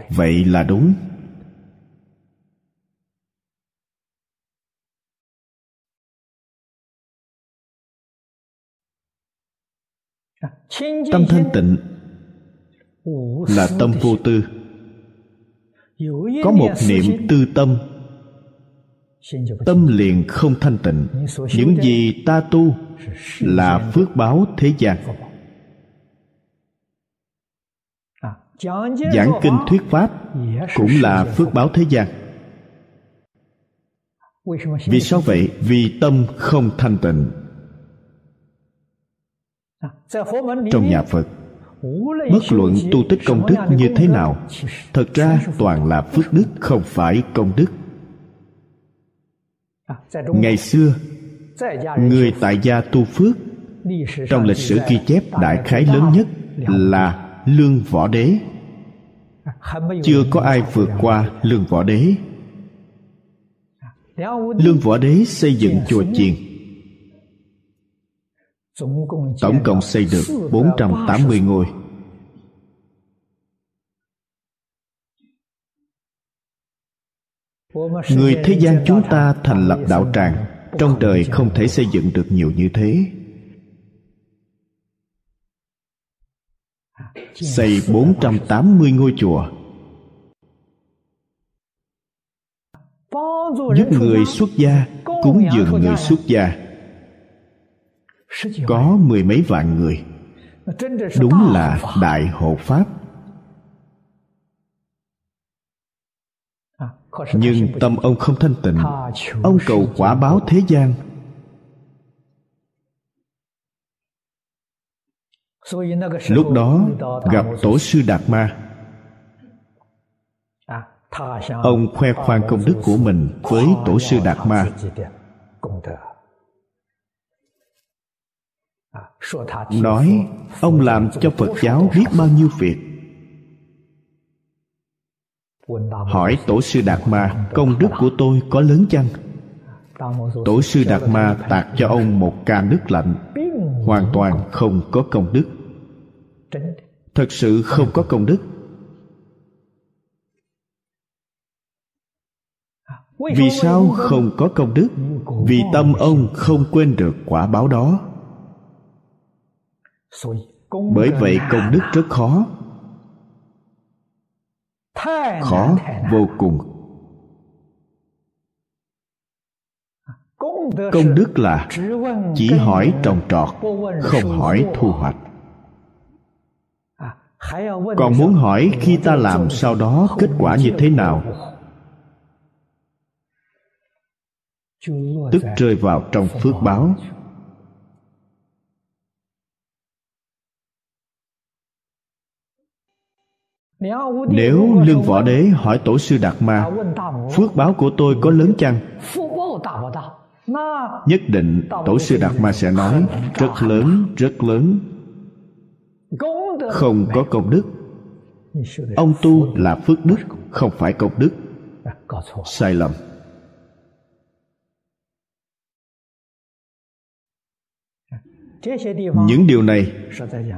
Vậy là đúng. Tâm thanh tịnh là tâm vô tư. Có một niệm tư tâm tâm liền không thanh tịnh. Những gì ta tu là phước báo thế gian. Giảng kinh thuyết pháp cũng là phước báo thế gian. Vì sao vậy? Vì tâm không thanh tịnh. Trong nhà phật bất luận tu tích công đức như thế nào thật ra toàn là phước đức. không phải công đức ngày xưa người tại gia tu phước trong lịch sử ghi chép đại khái lớn nhất là lương võ đế. Chưa có ai vượt qua lương võ đế. Lương võ đế xây dựng chùa chiền. Tổng cộng xây được 480 ngôi người thế gian chúng ta thành lập đạo tràng, trong đời không thể xây dựng được nhiều như thế. Xây 480 ngôi chùa. Giúp người xuất gia cúng dường người xuất gia. Có mười mấy vạn người. Đúng là đại hộ pháp. Nhưng tâm ông không thanh tịnh. Ông cầu quả báo thế gian. Lúc đó, gặp tổ sư đạt ma. Ông khoe khoang công đức của mình với tổ sư đạt ma. Nói, ông làm cho phật giáo biết bao nhiêu việc hỏi tổ sư đạt ma, công đức của tôi có lớn chăng? Tổ sư đạt ma tạc cho ông một ca nước lạnh, hoàn toàn không có công đức. Thật sự không có công đức. Vì sao không có công đức? Vì tâm ông không quên được quả báo đó. Bởi vậy công đức rất khó khó vô cùng. Công đức là chỉ hỏi trồng trọt không hỏi thu hoạch. Còn muốn hỏi khi ta làm sau đó kết quả như thế nào? tức rơi vào trong phước báo nếu lương võ đế hỏi tổ sư đạt ma, phước báo của tôi có lớn chăng? Nhất định tổ sư đạt ma sẽ nói, rất lớn rất lớn. Không có công đức. Ông tu là phước đức, không phải công đức. Sai lầm. Những điều này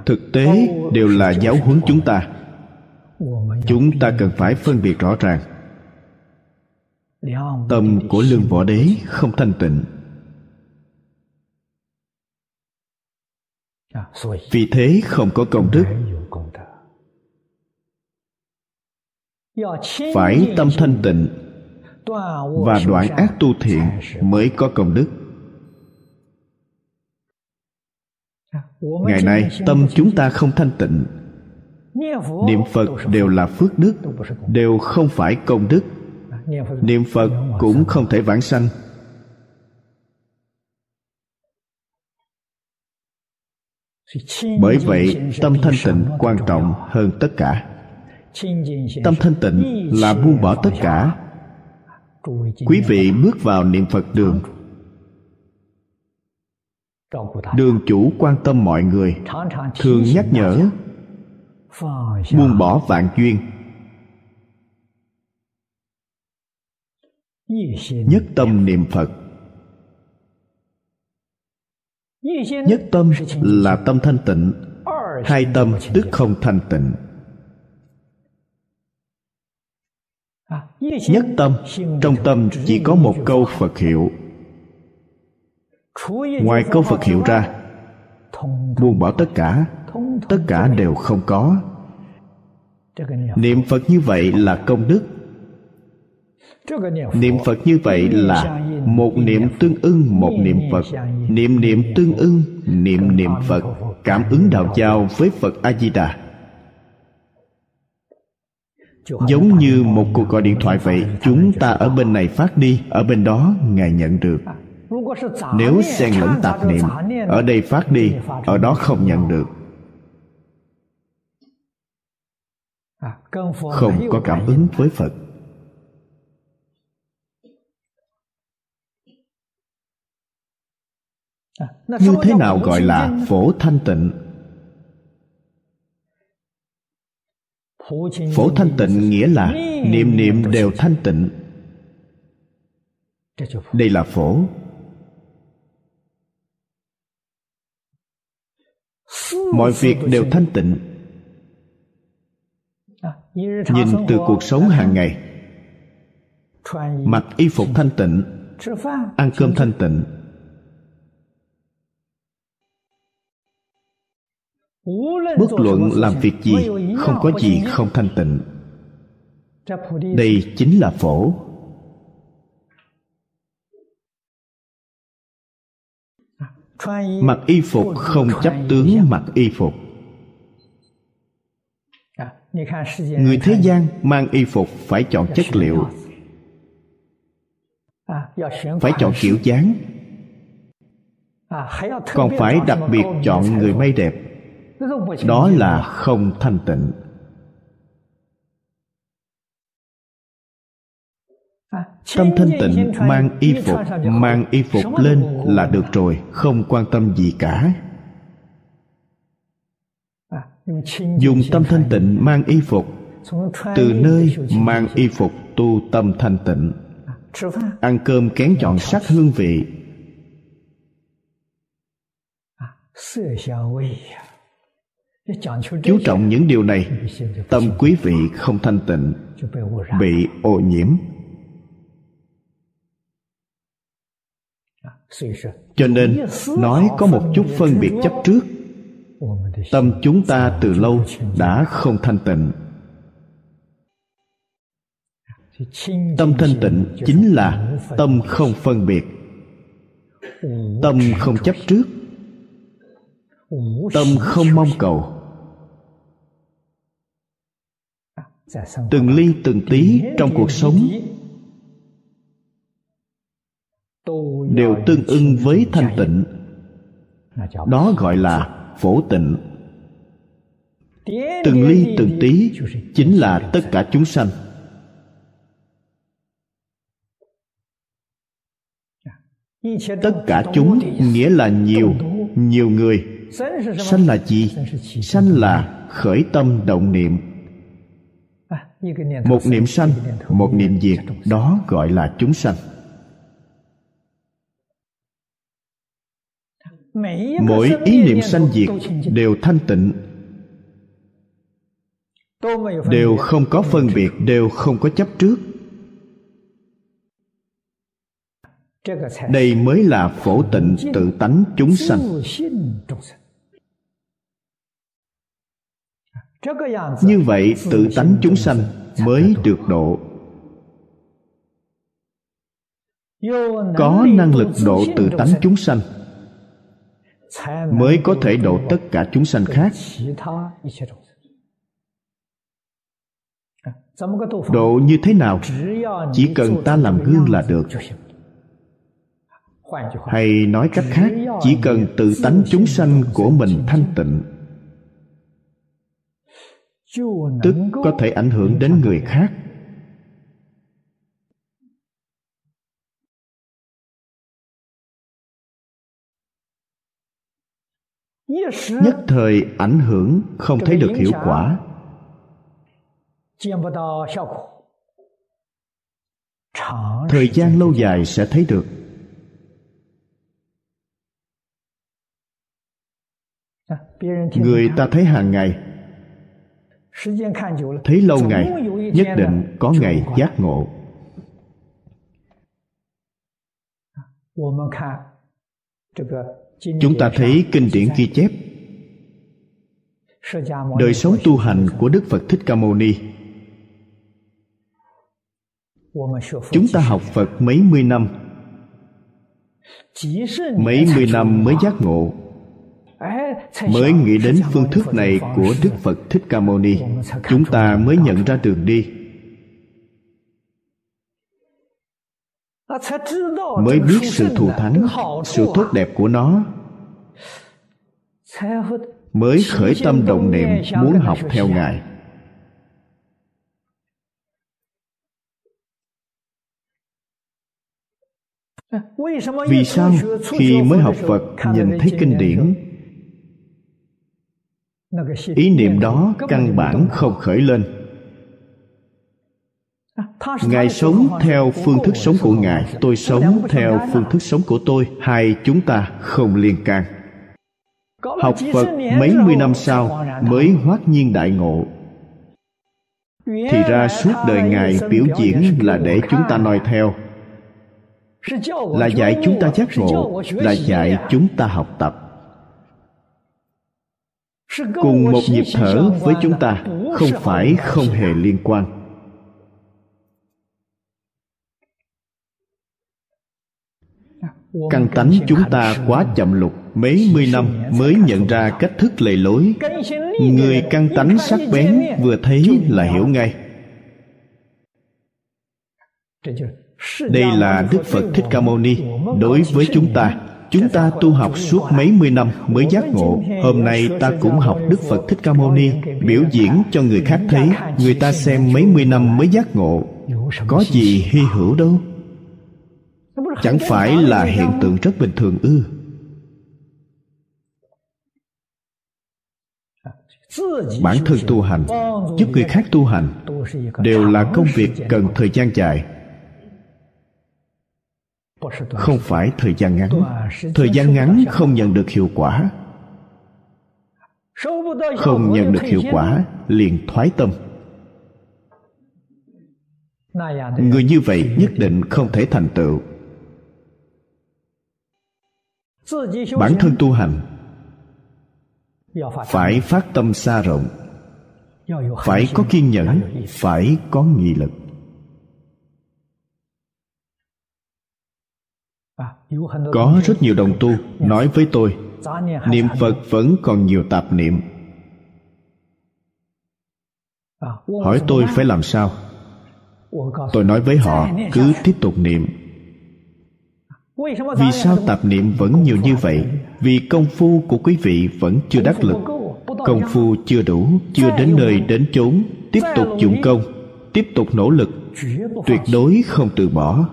thực tế đều là giáo huấn chúng ta chúng ta cần phải phân biệt rõ ràng. Tâm của lương võ đế không thanh tịnh. Vì thế không có công đức. Phải tâm thanh tịnh và đoạn ác tu thiện mới có công đức. Ngày nay tâm chúng ta không thanh tịnh niệm phật đều là phước đức đều không phải công đức. Niệm phật cũng không thể vãng sanh. Bởi vậy tâm thanh tịnh quan trọng hơn tất cả. Tâm thanh tịnh là buông bỏ tất cả. Quý vị bước vào niệm phật đường. Đường chủ quan tâm mọi người. Thường nhắc nhở buông bỏ vạn duyên. Nhất tâm niệm phật. Nhất tâm là tâm thanh tịnh hai tâm tức không thanh tịnh. Nhất tâm trong tâm chỉ có một câu phật hiệu. Ngoài câu phật hiệu ra buông bỏ tất cả tất cả đều không có. Niệm phật như vậy là công đức. Niệm phật như vậy là một niệm tương ưng, một niệm phật. Niệm niệm tương ưng, niệm niệm phật. Cảm ứng đạo giao với phật a di đà giống như một cuộc gọi điện thoại vậy, chúng ta ở bên này phát đi, ở bên đó ngài nhận được. Nếu xen lẫn tạp niệm, ở đây phát đi, ở đó không nhận được. Không có cảm ứng với phật. Như thế nào gọi là phổ thanh tịnh? Phổ thanh tịnh nghĩa là niệm niệm đều thanh tịnh. Đây là phổ. Mọi việc đều thanh tịnh nhìn từ cuộc sống hàng ngày. Mặc y phục thanh tịnh. Ăn cơm thanh tịnh. Bất luận làm việc gì, không có gì không thanh tịnh. Đây chính là phổ. Mặc y phục không chấp tướng mặc y phục người thế gian mang y phục phải chọn chất liệu. Phải chọn kiểu dáng. Còn phải đặc biệt chọn người may đẹp. Đó là không thanh tịnh. Tâm thanh tịnh mang y phục mang y phục lên là được rồi không quan tâm gì cả dùng tâm thanh tịnh mang y phục. Từ nơi mang y phục tu tâm thanh tịnh. Ăn cơm kén chọn sắc hương vị. Chú trọng những điều này. Tâm quý vị không thanh tịnh. Bị ô nhiễm. Cho nên nói có một chút phân biệt chấp trước tâm chúng ta từ lâu đã không thanh tịnh. Tâm thanh tịnh chính là tâm không phân biệt. Tâm không chấp trước. Tâm không mong cầu. Từng ly từng tí trong cuộc sống đều tương ưng với thanh tịnh. Đó gọi là phổ tịnh. Từng ly từng tí chính là tất cả chúng sanh. Tất cả chúng nghĩa là nhiều nhiều người. Sanh là gì sanh là khởi tâm động niệm. Một niệm sanh một niệm diệt đó gọi là chúng sanh mỗi ý niệm sanh diệt đều thanh tịnh. Đều không có phân biệt đều không có chấp trước. Đây mới là phổ tịnh tự tánh chúng sanh. như vậy tự tánh chúng sanh mới được độ. Có năng lực độ tự tánh chúng sanh mới có thể độ tất cả chúng sanh khác. Độ như thế nào? Chỉ cần ta làm gương là được. Hay nói cách khác, chỉ cần tự tánh chúng sanh của mình thanh tịnh, tức có thể ảnh hưởng đến người khác. Nhất thời ảnh hưởng không thấy được hiệu quả. Thời gian lâu dài sẽ thấy được. Người ta thấy hàng ngày. Thấy lâu ngày nhất định có ngày giác ngộ chúng ta thấy kinh điển ghi chép. Đời sống tu hành của đức phật thích ca mâu ni. Chúng ta học phật mấy mươi năm. Mấy mươi năm mới giác ngộ. Mới nghĩ đến phương thức này của đức phật thích ca mâu ni, chúng ta mới nhận ra đường đi. Mới biết sự thù thắng sự tốt đẹp của nó. Mới khởi tâm động niệm muốn học theo ngài. Vì sao khi mới học phật nhìn thấy kinh điển? ý niệm đó căn bản không khởi lên ngài sống theo phương thức sống của ngài, tôi sống theo phương thức sống của tôi, hai chúng ta không liên can. Học phật mấy mươi năm sau mới hoát nhiên đại ngộ. Thì ra suốt đời ngài biểu diễn là để chúng ta noi theo. Là dạy chúng ta giác ngộ, là dạy chúng ta học tập. Cùng một nhịp thở với chúng ta không phải không hề liên quan. Căn tánh chúng ta quá chậm lục, mấy mươi năm mới nhận ra cách thức lề lối. Người căn tánh sắc bén vừa thấy là hiểu ngay. Đây là đức phật thích ca mâu ni. Đối với chúng ta chúng ta tu học suốt mấy mươi năm mới giác ngộ. Hôm nay ta cũng học đức phật thích ca mâu ni, biểu diễn cho người khác thấy, người ta xem mấy mươi năm mới giác ngộ. Có gì hy hữu đâu? Chẳng phải là hiện tượng rất bình thường ư? Bản thân tu hành giúp người khác tu hành đều là công việc cần thời gian dài. Không phải thời gian ngắn. Thời gian ngắn không nhận được hiệu quả. Không nhận được hiệu quả liền thoái tâm. Người như vậy nhất định không thể thành tựu bản thân tu hành phải phát tâm xa rộng, phải có kiên nhẫn, phải có nghị lực. Có rất nhiều đồng tu nói với tôi, niệm phật vẫn còn nhiều tạp niệm. Hỏi tôi phải làm sao? Tôi nói với họ, cứ tiếp tục niệm vì sao tạp niệm vẫn nhiều như vậy? Vì công phu của quý vị vẫn chưa đắc lực. Công phu chưa đủ chưa đến nơi đến chốn. Tiếp tục dụng công tiếp tục nỗ lực. Tuyệt đối không từ bỏ.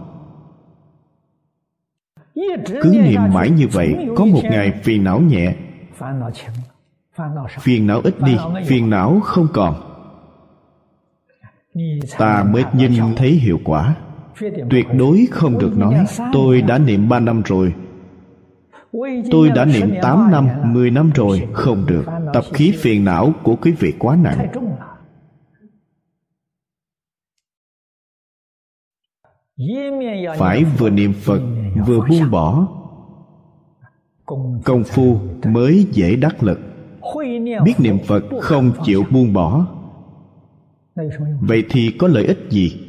Cứ niệm mãi như vậy có một ngày phiền não nhẹ. Phiền não ít đi phiền não không còn. Ta mới nhìn thấy hiệu quả tuyệt đối không được nói, tôi đã niệm ba năm rồi. Tôi đã niệm tám năm, mười năm rồi, không được. Tập khí phiền não của quý vị quá nặng. Phải vừa niệm phật, vừa buông bỏ. Công phu mới dễ đắc lực. Biết niệm phật không chịu buông bỏ. Vậy thì có lợi ích gì?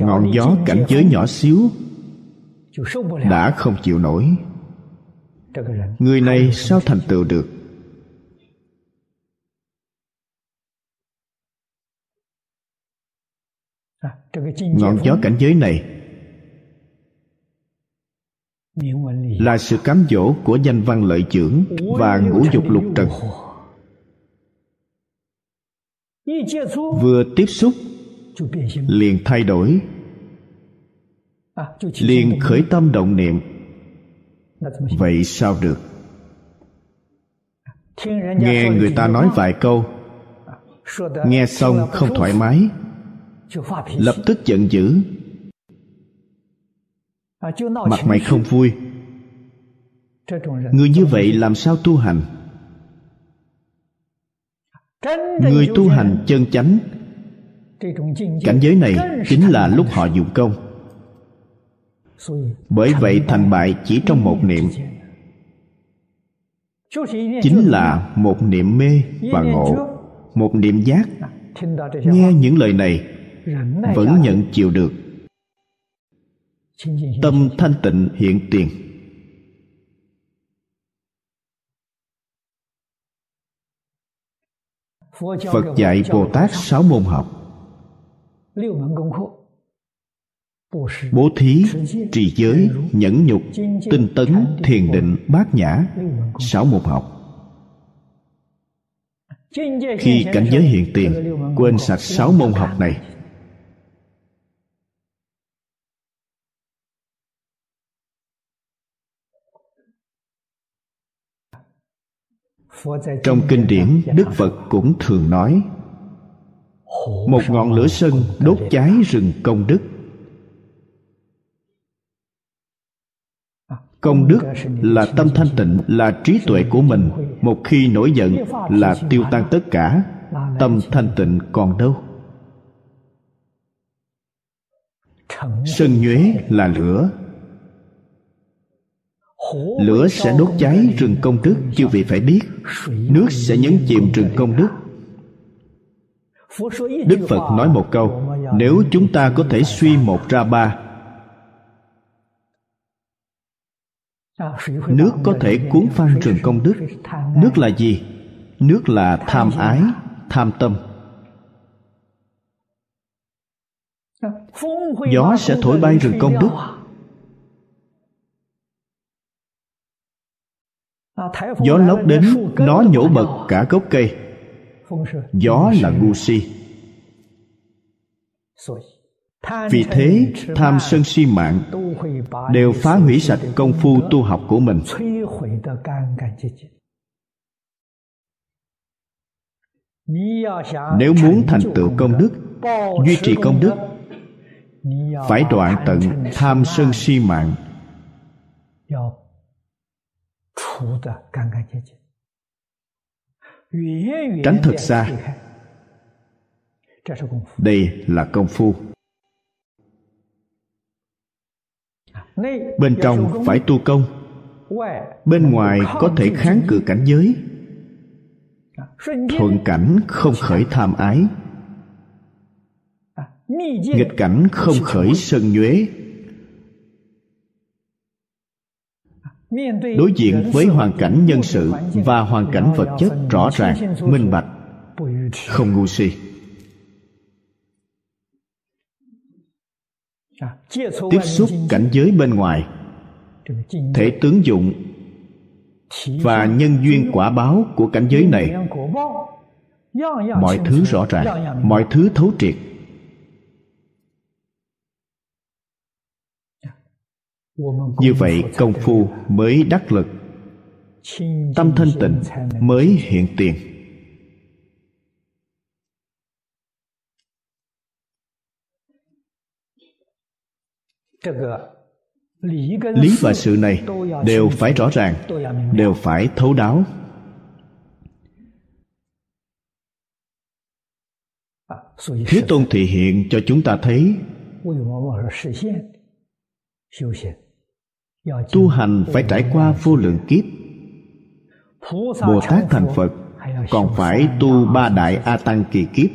ngọn gió cảnh giới nhỏ xíu đã không chịu nổi. người này sao thành tựu được? Ngọn gió cảnh giới này là sự cám dỗ của danh văn lợi trưởng và ngũ dục lục trần. vừa tiếp xúc liền thay đổi. Liền khởi tâm động niệm. Vậy sao được? Nghe người ta nói vài câu. Nghe xong không thoải mái. Lập tức giận dữ. Mặt mày không vui. Người như vậy làm sao tu hành? Người tu hành chân chánh cảnh giới này chính là lúc họ dụng công. Bởi vậy thành bại chỉ trong một niệm. Chính là một niệm mê và ngộ, một niệm giác. Nghe những lời này, vẫn nhận chịu được. Tâm thanh tịnh hiện tiền. Phật dạy bồ tát sáu môn học bố thí trì giới nhẫn nhục tinh tấn thiền định bát nhã sáu môn học. Khi cảnh giới hiện tiền quên sạch sáu môn học này. Trong kinh điển đức phật cũng thường nói một ngọn lửa sân đốt cháy rừng công đức. Công đức là tâm thanh tịnh, là trí tuệ của mình. Một khi nổi giận là tiêu tan tất cả. Tâm thanh tịnh còn đâu? Sân nhuế là lửa. Lửa sẽ đốt cháy rừng công đức chư vị phải biết. Nước sẽ nhấn chìm rừng công đức đức phật nói một câu, nếu chúng ta có thể suy một ra ba, nước có thể cuốn phăng rừng công đức. Nước là gì? Nước là tham ái, tham tâm. Gió sẽ thổi bay rừng công đức. Gió lốc đến, nó nhổ bật cả gốc cây gió là ngu si. Vì thế tham sân si mạng đều phá hủy sạch công phu tu học của mình. Nếu muốn thành tựu công đức duy trì công đức phải đoạn tận tham sân si mạng tránh thật xa đây là công phu. Bên trong phải tu công. Bên ngoài có thể kháng cự cảnh giới. Thuận cảnh không khởi tham ái. Nghịch cảnh không khởi sân nhuế. Đối diện với hoàn cảnh nhân sự và hoàn cảnh vật chất rõ ràng minh bạch. không ngu si. Tiếp xúc cảnh giới bên ngoài thể tướng dụng và nhân duyên quả báo của cảnh giới này. mọi thứ rõ ràng mọi thứ thấu triệt như vậy công phu mới đắc lực. Tâm thanh tịnh mới hiện tiền. Lý và sự này đều phải rõ ràng, đều phải thấu đáo. Thế tôn thị hiện cho chúng ta thấy tu hành phải trải qua vô lượng kiếp. Bồ tát thành phật còn phải tu ba đại a tăng kỳ kiếp.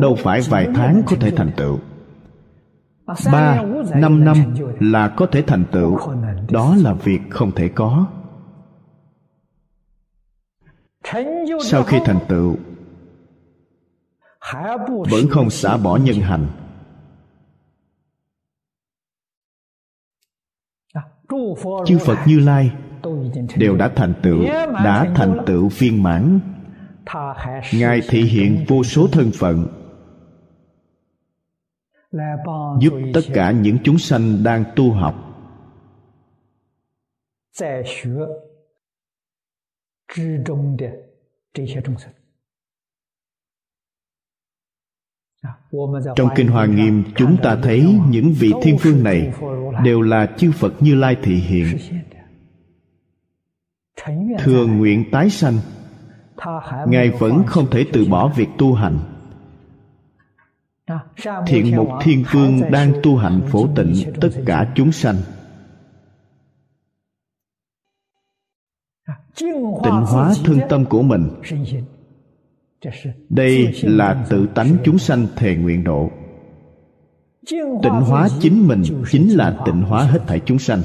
Đâu phải vài tháng có thể thành tựu. Ba năm năm là có thể thành tựu. Đó là việc không thể có. Sau khi thành tựu vẫn không xả bỏ nhân hành chư phật như lai đều đã thành tựu, đã thành tựu viên mãn. Ngài thị hiện vô số thân phận, giúp tất cả những chúng sanh đang tu học. Trong kinh hoa nghiêm, chúng ta thấy những vị thiên phương này đều là chư phật như lai thị hiện. Thường nguyện tái sanh, ngài vẫn không thể từ bỏ việc tu hành. Thiện mục thiên vương đang tu hành phổ tịnh, tất cả chúng sanh. Tịnh hóa thân tâm của mình đây là tự tánh chúng sanh thề nguyện độ. Tịnh hóa chính mình chính là tịnh hóa hết thảy chúng sanh.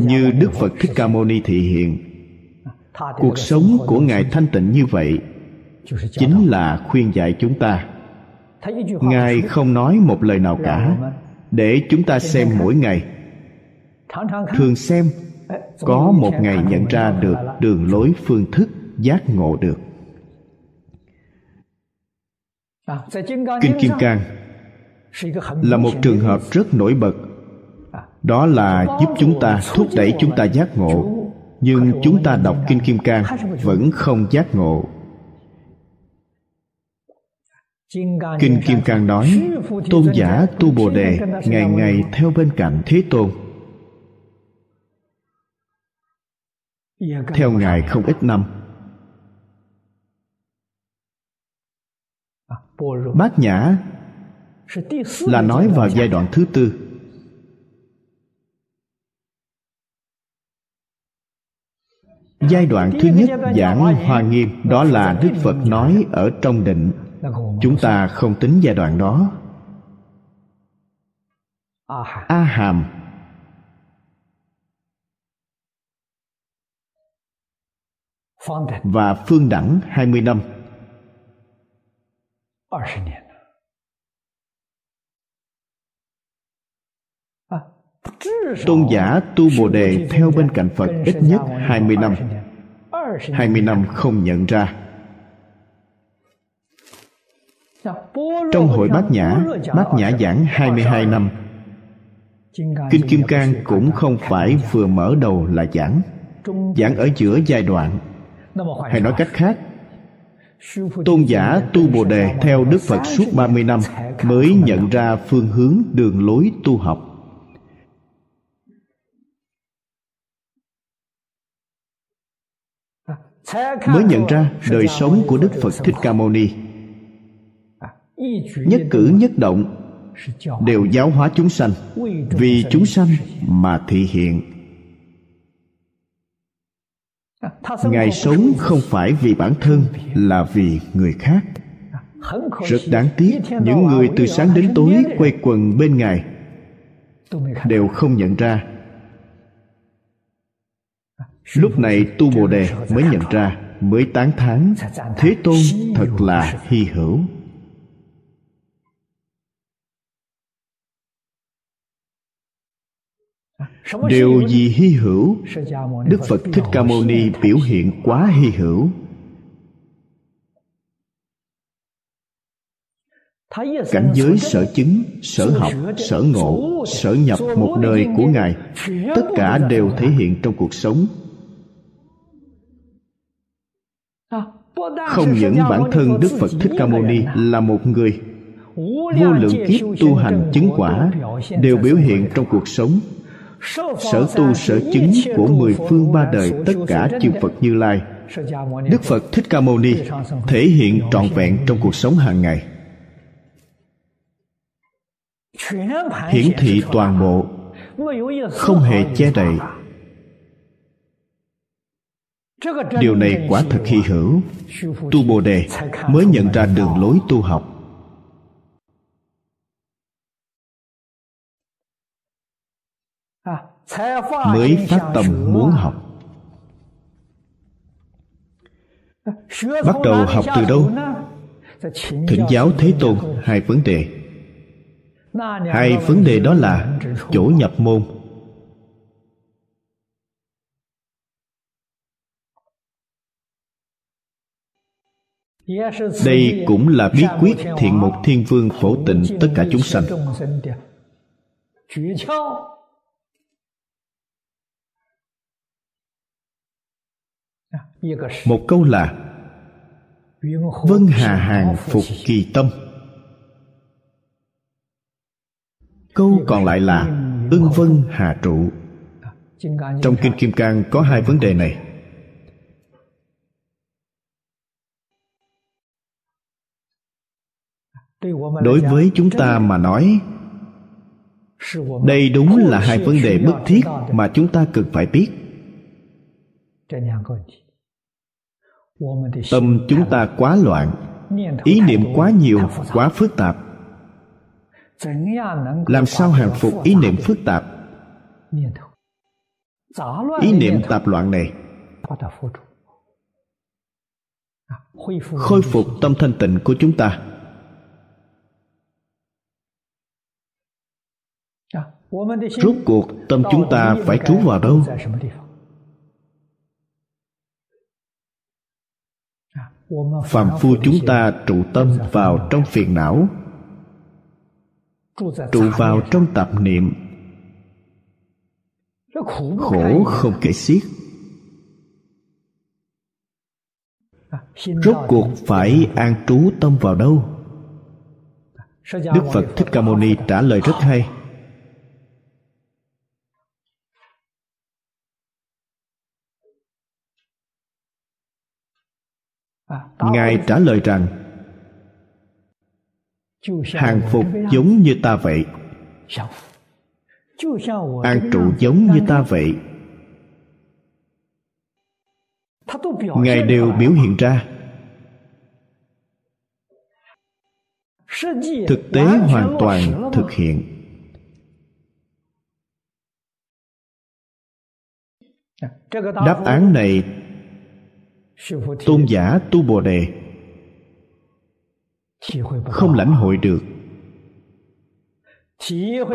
Như đức phật thích ca mâu ni thị hiện, cuộc sống của ngài thanh tịnh như vậy chính là khuyên dạy chúng ta. Ngài không nói một lời nào cả để chúng ta xem mỗi ngày thường xem có một ngày nhận ra được đường lối phương thức giác ngộ được. Kinh kim cang là một trường hợp rất nổi bật. Đó là giúp chúng ta thúc đẩy chúng ta giác ngộ nhưng chúng ta đọc kinh kim cang vẫn không giác ngộ. Kinh kim cang nói tôn giả tu bồ đề ngày ngày theo bên cạnh thế tôn theo ngài không ít năm. Bát nhã là nói vào giai đoạn thứ tư. Giai đoạn thứ nhất giảng hoa nghiêm đó là đức phật nói ở trong định. Chúng ta không tính giai đoạn đó. A hàm và phương đẳng 20 năm. Tôn giả tu Bồ Đề theo bên cạnh Phật ít nhất 20 năm. 20 năm. Không nhận ra. Trong hội Bát Nhã Bát Nhã giảng 22 năm. Kinh Kim Cang cũng không phải vừa mở đầu là giảng. Giảng ở giữa giai đoạn Hay nói cách khác Tôn giả tu Bồ Đề theo Đức Phật suốt 30 năm mới nhận ra phương hướng đường lối tu học. mới nhận ra đời sống của đức phật thích ca mâu ni. Nhất cử nhất động đều giáo hóa chúng sanh. Vì chúng sanh mà thị hiện ngài sống không phải vì bản thân là vì người khác. Rất đáng tiếc những người từ sáng đến tối quay quần bên ngài đều không nhận ra. Lúc này tu bồ đề mới nhận ra mới tán thán thế tôn thật là hy hữu điều gì hy hữu. Đức phật thích ca mâu ni biểu hiện quá hy hữu. Cảnh giới sở chứng sở học sở ngộ sở nhập một đời của ngài tất cả đều thể hiện trong cuộc sống. Không những bản thân đức phật thích ca mâu ni là một người vô lượng kiếp tu hành chứng quả đều biểu hiện trong cuộc sống sở tu sở chứng của mười phương ba đời tất cả chư phật như lai. Đức phật thích ca mâu ni thể hiện trọn vẹn trong cuộc sống hàng ngày. Hiển thị toàn bộ, không hề che đậy. Điều này quả thật hy hữu. Tu bồ đề mới nhận ra đường lối tu học. Mới phát tâm muốn học. Bắt đầu học từ đâu? Thỉnh giáo thế tôn hai vấn đề. Hai vấn đề đó là chỗ nhập môn. Đây cũng là bí quyết thiện một thiên vương phổ tịnh tất cả chúng sanh. Một câu là vân hà hàng phục kỳ tâm. Câu còn lại là, ưng vân hà trụ. Trong kinh kim cang có hai vấn đề này. Đối với chúng ta mà nói, đây đúng là hai vấn đề bức thiết mà chúng ta cần phải biết tâm chúng ta quá loạn ý niệm quá nhiều quá phức tạp。làm sao hàng phục ý niệm phức tạp？ý niệm tạp loạn này。khôi phục tâm thanh tịnh của chúng ta rốt cuộc tâm chúng ta phải trú vào đâu phàm phu chúng ta trụ tâm vào trong phiền não, trụ vào trong tạp niệm. Khổ không kể xiết. Rốt cuộc phải an trú tâm vào đâu? Đức phật thích ca mâu ni trả lời rất hay. Ngài trả lời rằng hàng phục giống như ta vậy. An trụ giống như ta vậy. Ngài đều biểu hiện ra. Thực tế hoàn toàn thực hiện. Đáp án này tôn giả tu bồ đề không lãnh hội được.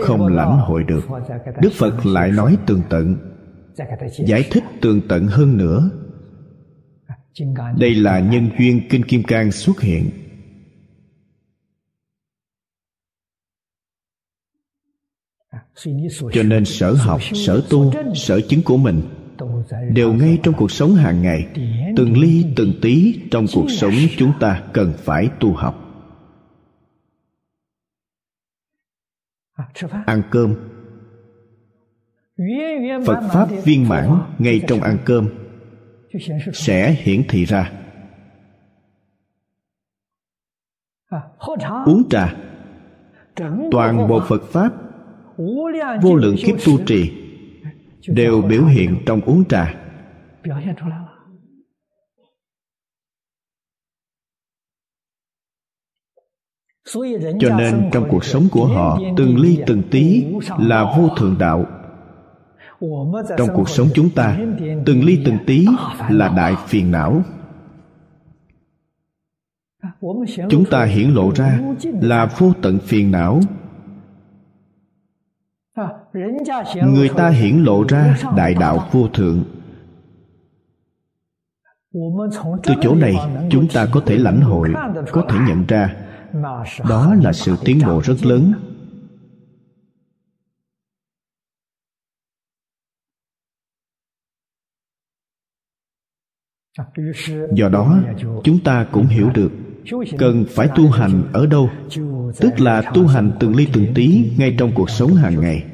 Không lãnh hội được. Đức phật lại nói tường tận giải thích tường tận hơn nữa. Đây là nhân duyên kinh kim cang xuất hiện. Cho nên sở học sở tu sở chứng của mình đều ngay trong cuộc sống hàng ngày, từng ly, từng tí trong cuộc sống chúng ta cần phải tu học. Ăn cơm. Phật pháp viên mãn ngay trong ăn cơm sẽ hiển thị ra. Uống trà. Toàn bộ phật pháp vô lượng kiếp tu trì đều biểu hiện trong uống trà. Cho nên trong cuộc sống của họ từng ly từng tí là vô thượng đạo. Trong cuộc sống chúng ta từng ly từng tí là đại phiền não. Chúng ta hiển lộ ra là vô tận phiền não người ta hiển lộ ra đại đạo vô thượng. Từ chỗ này chúng ta có thể lãnh hội có thể nhận ra. Đó là sự tiến bộ rất lớn. Do đó chúng ta cũng hiểu được cần phải tu hành ở đâu? Tức là tu hành từng ly từng tí ngay trong cuộc sống hàng ngày.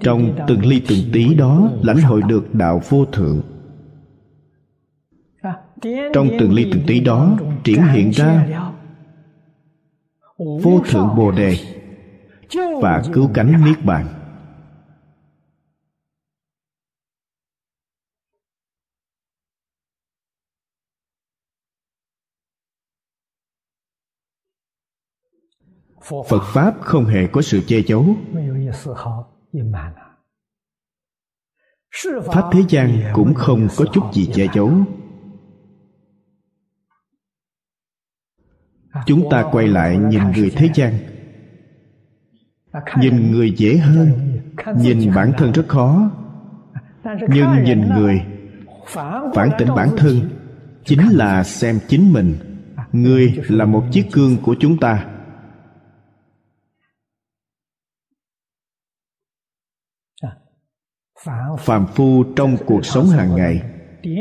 Trong từng ly từng tí đó, lãnh hội được đạo vô thượng. Trong từng ly từng tí đó, triển hiện ra vô thượng bồ đề và cứu cánh niết bàn. Phật pháp không hề có sự che giấu pháp thế gian cũng không có chút gì che giấu chúng ta quay lại nhìn người thế gian. Nhìn người dễ hơn, nhìn bản thân rất khó. Nhưng nhìn người phản tỉnh bản thân chính là xem chính mình. Người là một chiếc gương của chúng ta. Phàm phu trong cuộc sống hàng ngày,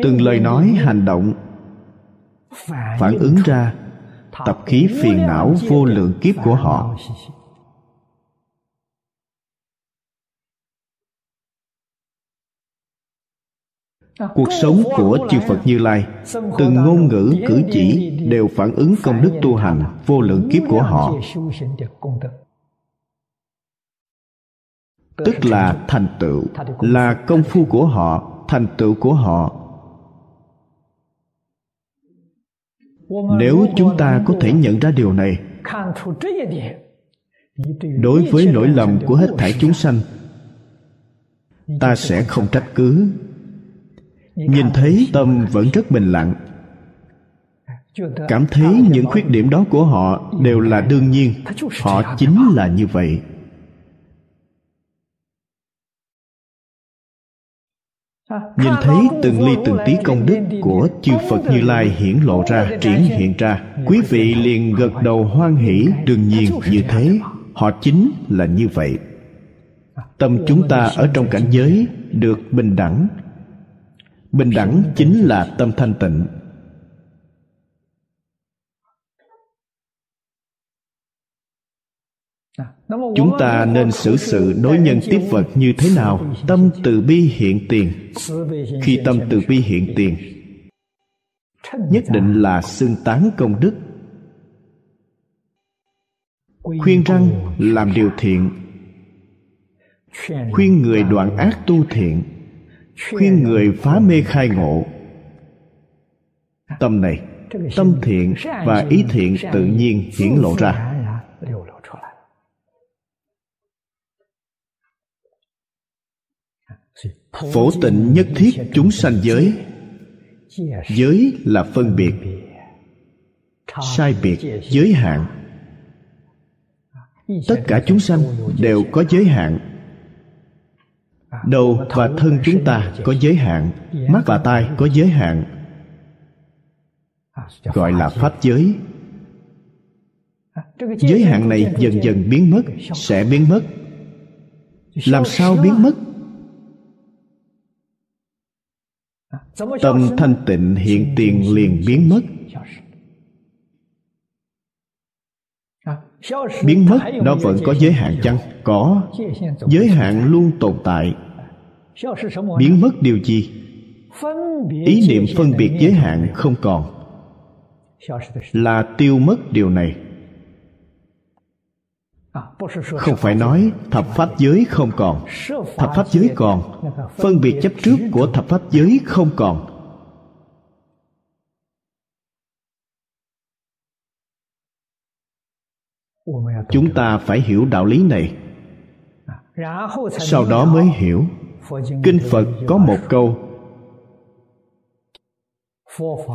từng lời nói, hành động, phản ứng ra, tập khí phiền não vô lượng kiếp của họ. Cuộc sống của chư phật như lai, từng ngôn ngữ, cử chỉ đều phản ứng công đức tu hành vô lượng kiếp của họ tức là thành tựu, là công phu của họ, thành tựu của họ. Nếu chúng ta có thể nhận ra điều này, đối với lỗi lầm của hết thảy chúng sanh, ta sẽ không trách cứ. Nhìn thấy tâm vẫn rất bình lặng. Cảm thấy những khuyết điểm đó của họ đều là đương nhiên, họ chính là như vậy. Nhìn thấy từng ly từng tí công đức của chư phật như lai hiển lộ ra triển hiện ra. quý vị liền gật đầu hoan hỷ đương nhiên như thế. họ chính là như vậy. tâm chúng ta ở trong cảnh giới được bình đẳng. Bình đẳng chính là tâm thanh tịnh chúng ta nên xử sự đối nhân tiếp vật như thế nào? Tâm từ bi hiện tiền. Khi tâm từ bi hiện tiền, nhất định là xưng tán công đức. Khuyên răng, làm điều thiện. Khuyên người đoạn ác tu thiện. Khuyên người phá mê khai ngộ. Tâm này, tâm thiện và ý thiện tự nhiên hiển lộ ra. Phổ tịnh nhất thiết chúng sanh giới. Giới là phân biệt. Sai biệt giới hạn. Tất cả chúng sanh đều có giới hạn. Đầu và thân chúng ta có giới hạn, mắt và tai có giới hạn. Gọi là pháp giới. Giới hạn này dần dần biến mất, sẽ biến mất. Làm sao biến mất? Tâm thanh tịnh hiện tiền liền biến mất. Biến mất, nó vẫn có giới hạn chăng? Có. Giới hạn luôn tồn tại. Biến mất điều gì? Ý niệm phân biệt giới hạn không còn. Là tiêu mất điều này không phải nói thập pháp giới không còn thập pháp giới còn. phân biệt chấp trước của thập pháp giới không còn. Chúng ta phải hiểu đạo lý này. Sau đó mới hiểu. Kinh phật có một câu.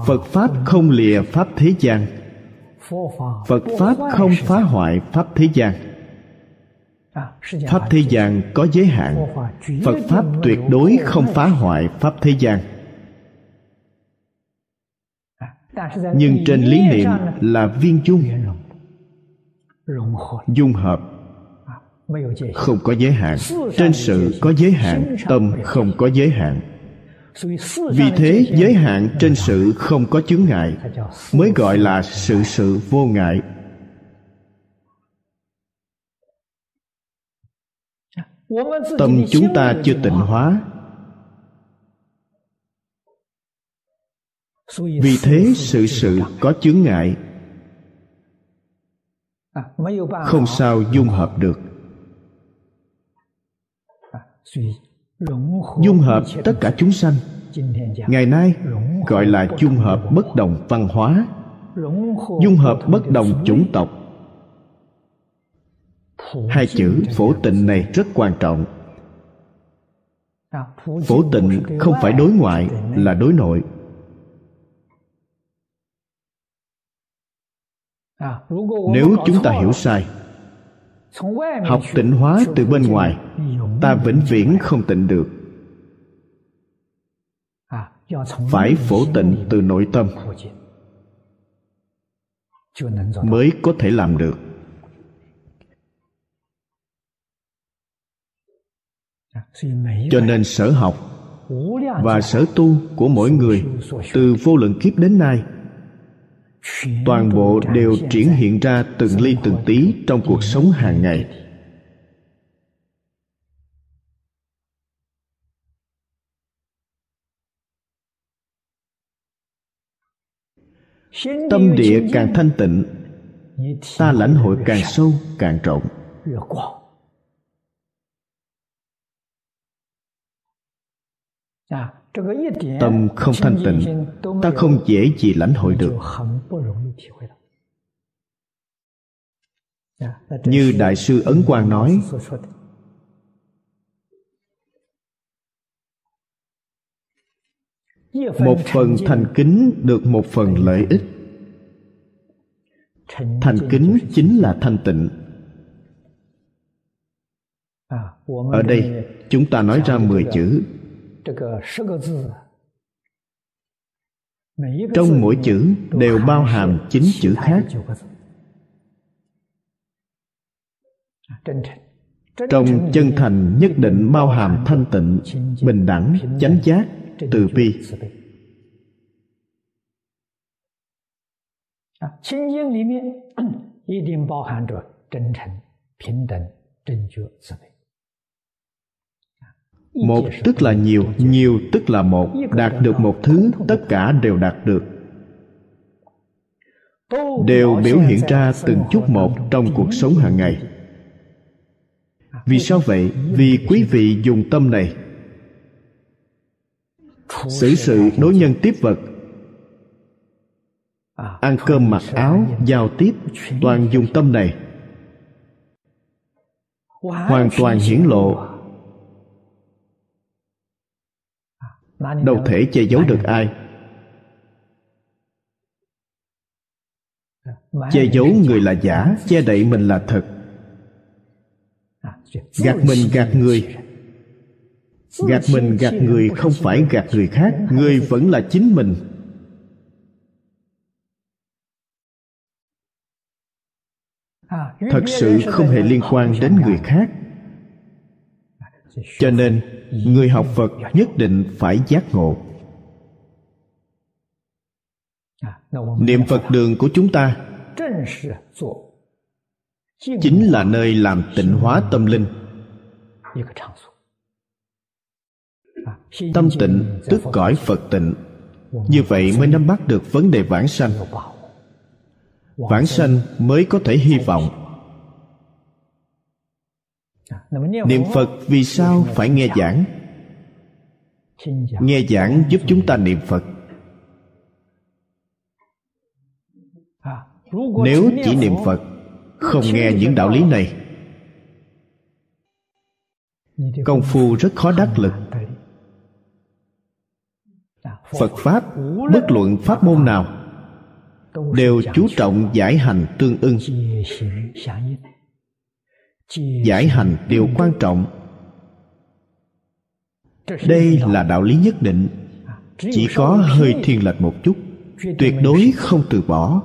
Phật pháp không lìa pháp thế gian. Phật pháp không phá hoại pháp thế gian pháp thế gian có giới hạn. Phật pháp tuyệt đối không phá hoại pháp thế gian. Nhưng trên lý niệm là viên dung dung hợp. Không có giới hạn. Trên sự có giới hạn tâm không có giới hạn. Vì thế giới hạn trên sự không có chướng ngại mới gọi là sự sự vô ngại tâm chúng ta chưa tịnh hóa. Vì thế sự sự có chướng ngại. Không sao dung hợp được. Dung hợp tất cả chúng sanh. Ngày nay gọi là dung hợp bất đồng văn hóa. Dung hợp bất đồng chủng tộc hai chữ phổ tịnh này rất quan trọng. Phổ tịnh không phải đối ngoại, là đối nội. Nếu chúng ta hiểu sai, học tịnh hóa từ bên ngoài, ta vĩnh viễn không tịnh được. Phải phổ tịnh từ nội tâm mới có thể làm được. Cho nên sở học và sở tu của mỗi người từ vô lượng kiếp đến nay toàn bộ đều triển hiện ra từng ly từng tí trong cuộc sống hàng ngày. tâm địa càng thanh tịnh ta lãnh hội càng sâu càng rộng tâm không thanh tịnh ta không dễ gì lãnh hội được. như đại sư ấn quang nói một phần thành kính được một phần lợi ích. Thành kính chính. là thanh tịnh. Ở đây chúng ta nói ra mười chữ trong mỗi chữ đều bao hàm chín chữ khác. trong chân thành nhất định bao hàm thanh tịnh bình đẳng chánh giác từ bi một tức là nhiều nhiều tức là một. Đạt được một thứ tất cả đều đạt được. Đều biểu hiện ra từng chút một trong cuộc sống hàng ngày. Vì sao vậy? Vì quý vị dùng tâm này. Xử sự đối nhân tiếp vật. Ăn cơm mặc áo giao tiếp toàn dùng tâm này. Hoàn toàn hiển lộ đâu thể che giấu được ai? Che giấu người là giả, che đậy mình là thật. Gạt mình gạt người. Gạt mình gạt người không phải gạt người khác, người vẫn là chính mình. Thật sự không hề liên quan đến người khác cho nên, người học phật nhất định phải giác ngộ. Niệm phật đường của chúng ta chính là nơi làm tịnh hóa tâm linh. Tâm tịnh tức cõi phật tịnh. Như vậy mới nắm bắt được vấn đề vãng sanh. Vãng sanh mới có thể hy vọng niệm phật vì sao phải nghe giảng. nghe giảng giúp chúng ta niệm phật. Nếu chỉ niệm phật không nghe những đạo lý này. Công phu rất khó đắc lực. phật pháp bất luận pháp môn nào đều chú trọng giải hành tương ưng giải hành điều quan trọng. Đây là đạo lý nhất định. Chỉ có hơi thiên lệch một chút, tuyệt đối không từ bỏ.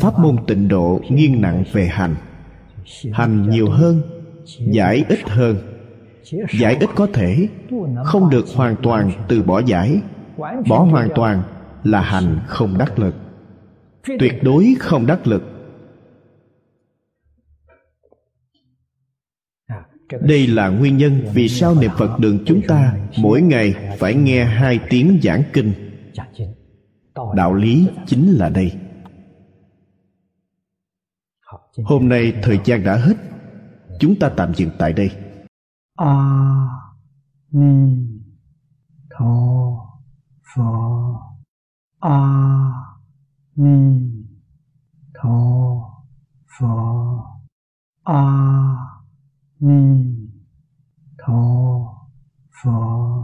Pháp môn tịnh độ nghiêng nặng về hành. Hành nhiều hơn, giải ít hơn. Giải ít có thể, không được hoàn toàn từ bỏ giải. Bỏ hoàn toàn là hành không đắc lực. Tuyệt đối không đắc lực. Đây là nguyên nhân vì sao niệm phật đường chúng ta mỗi ngày phải nghe hai tiếng giảng kinh. Đạo lý chính là đây. Hôm nay thời gian đã hết. Chúng ta tạm dừng tại đây. A ni tho pho a ni tho pho a 弥陀佛。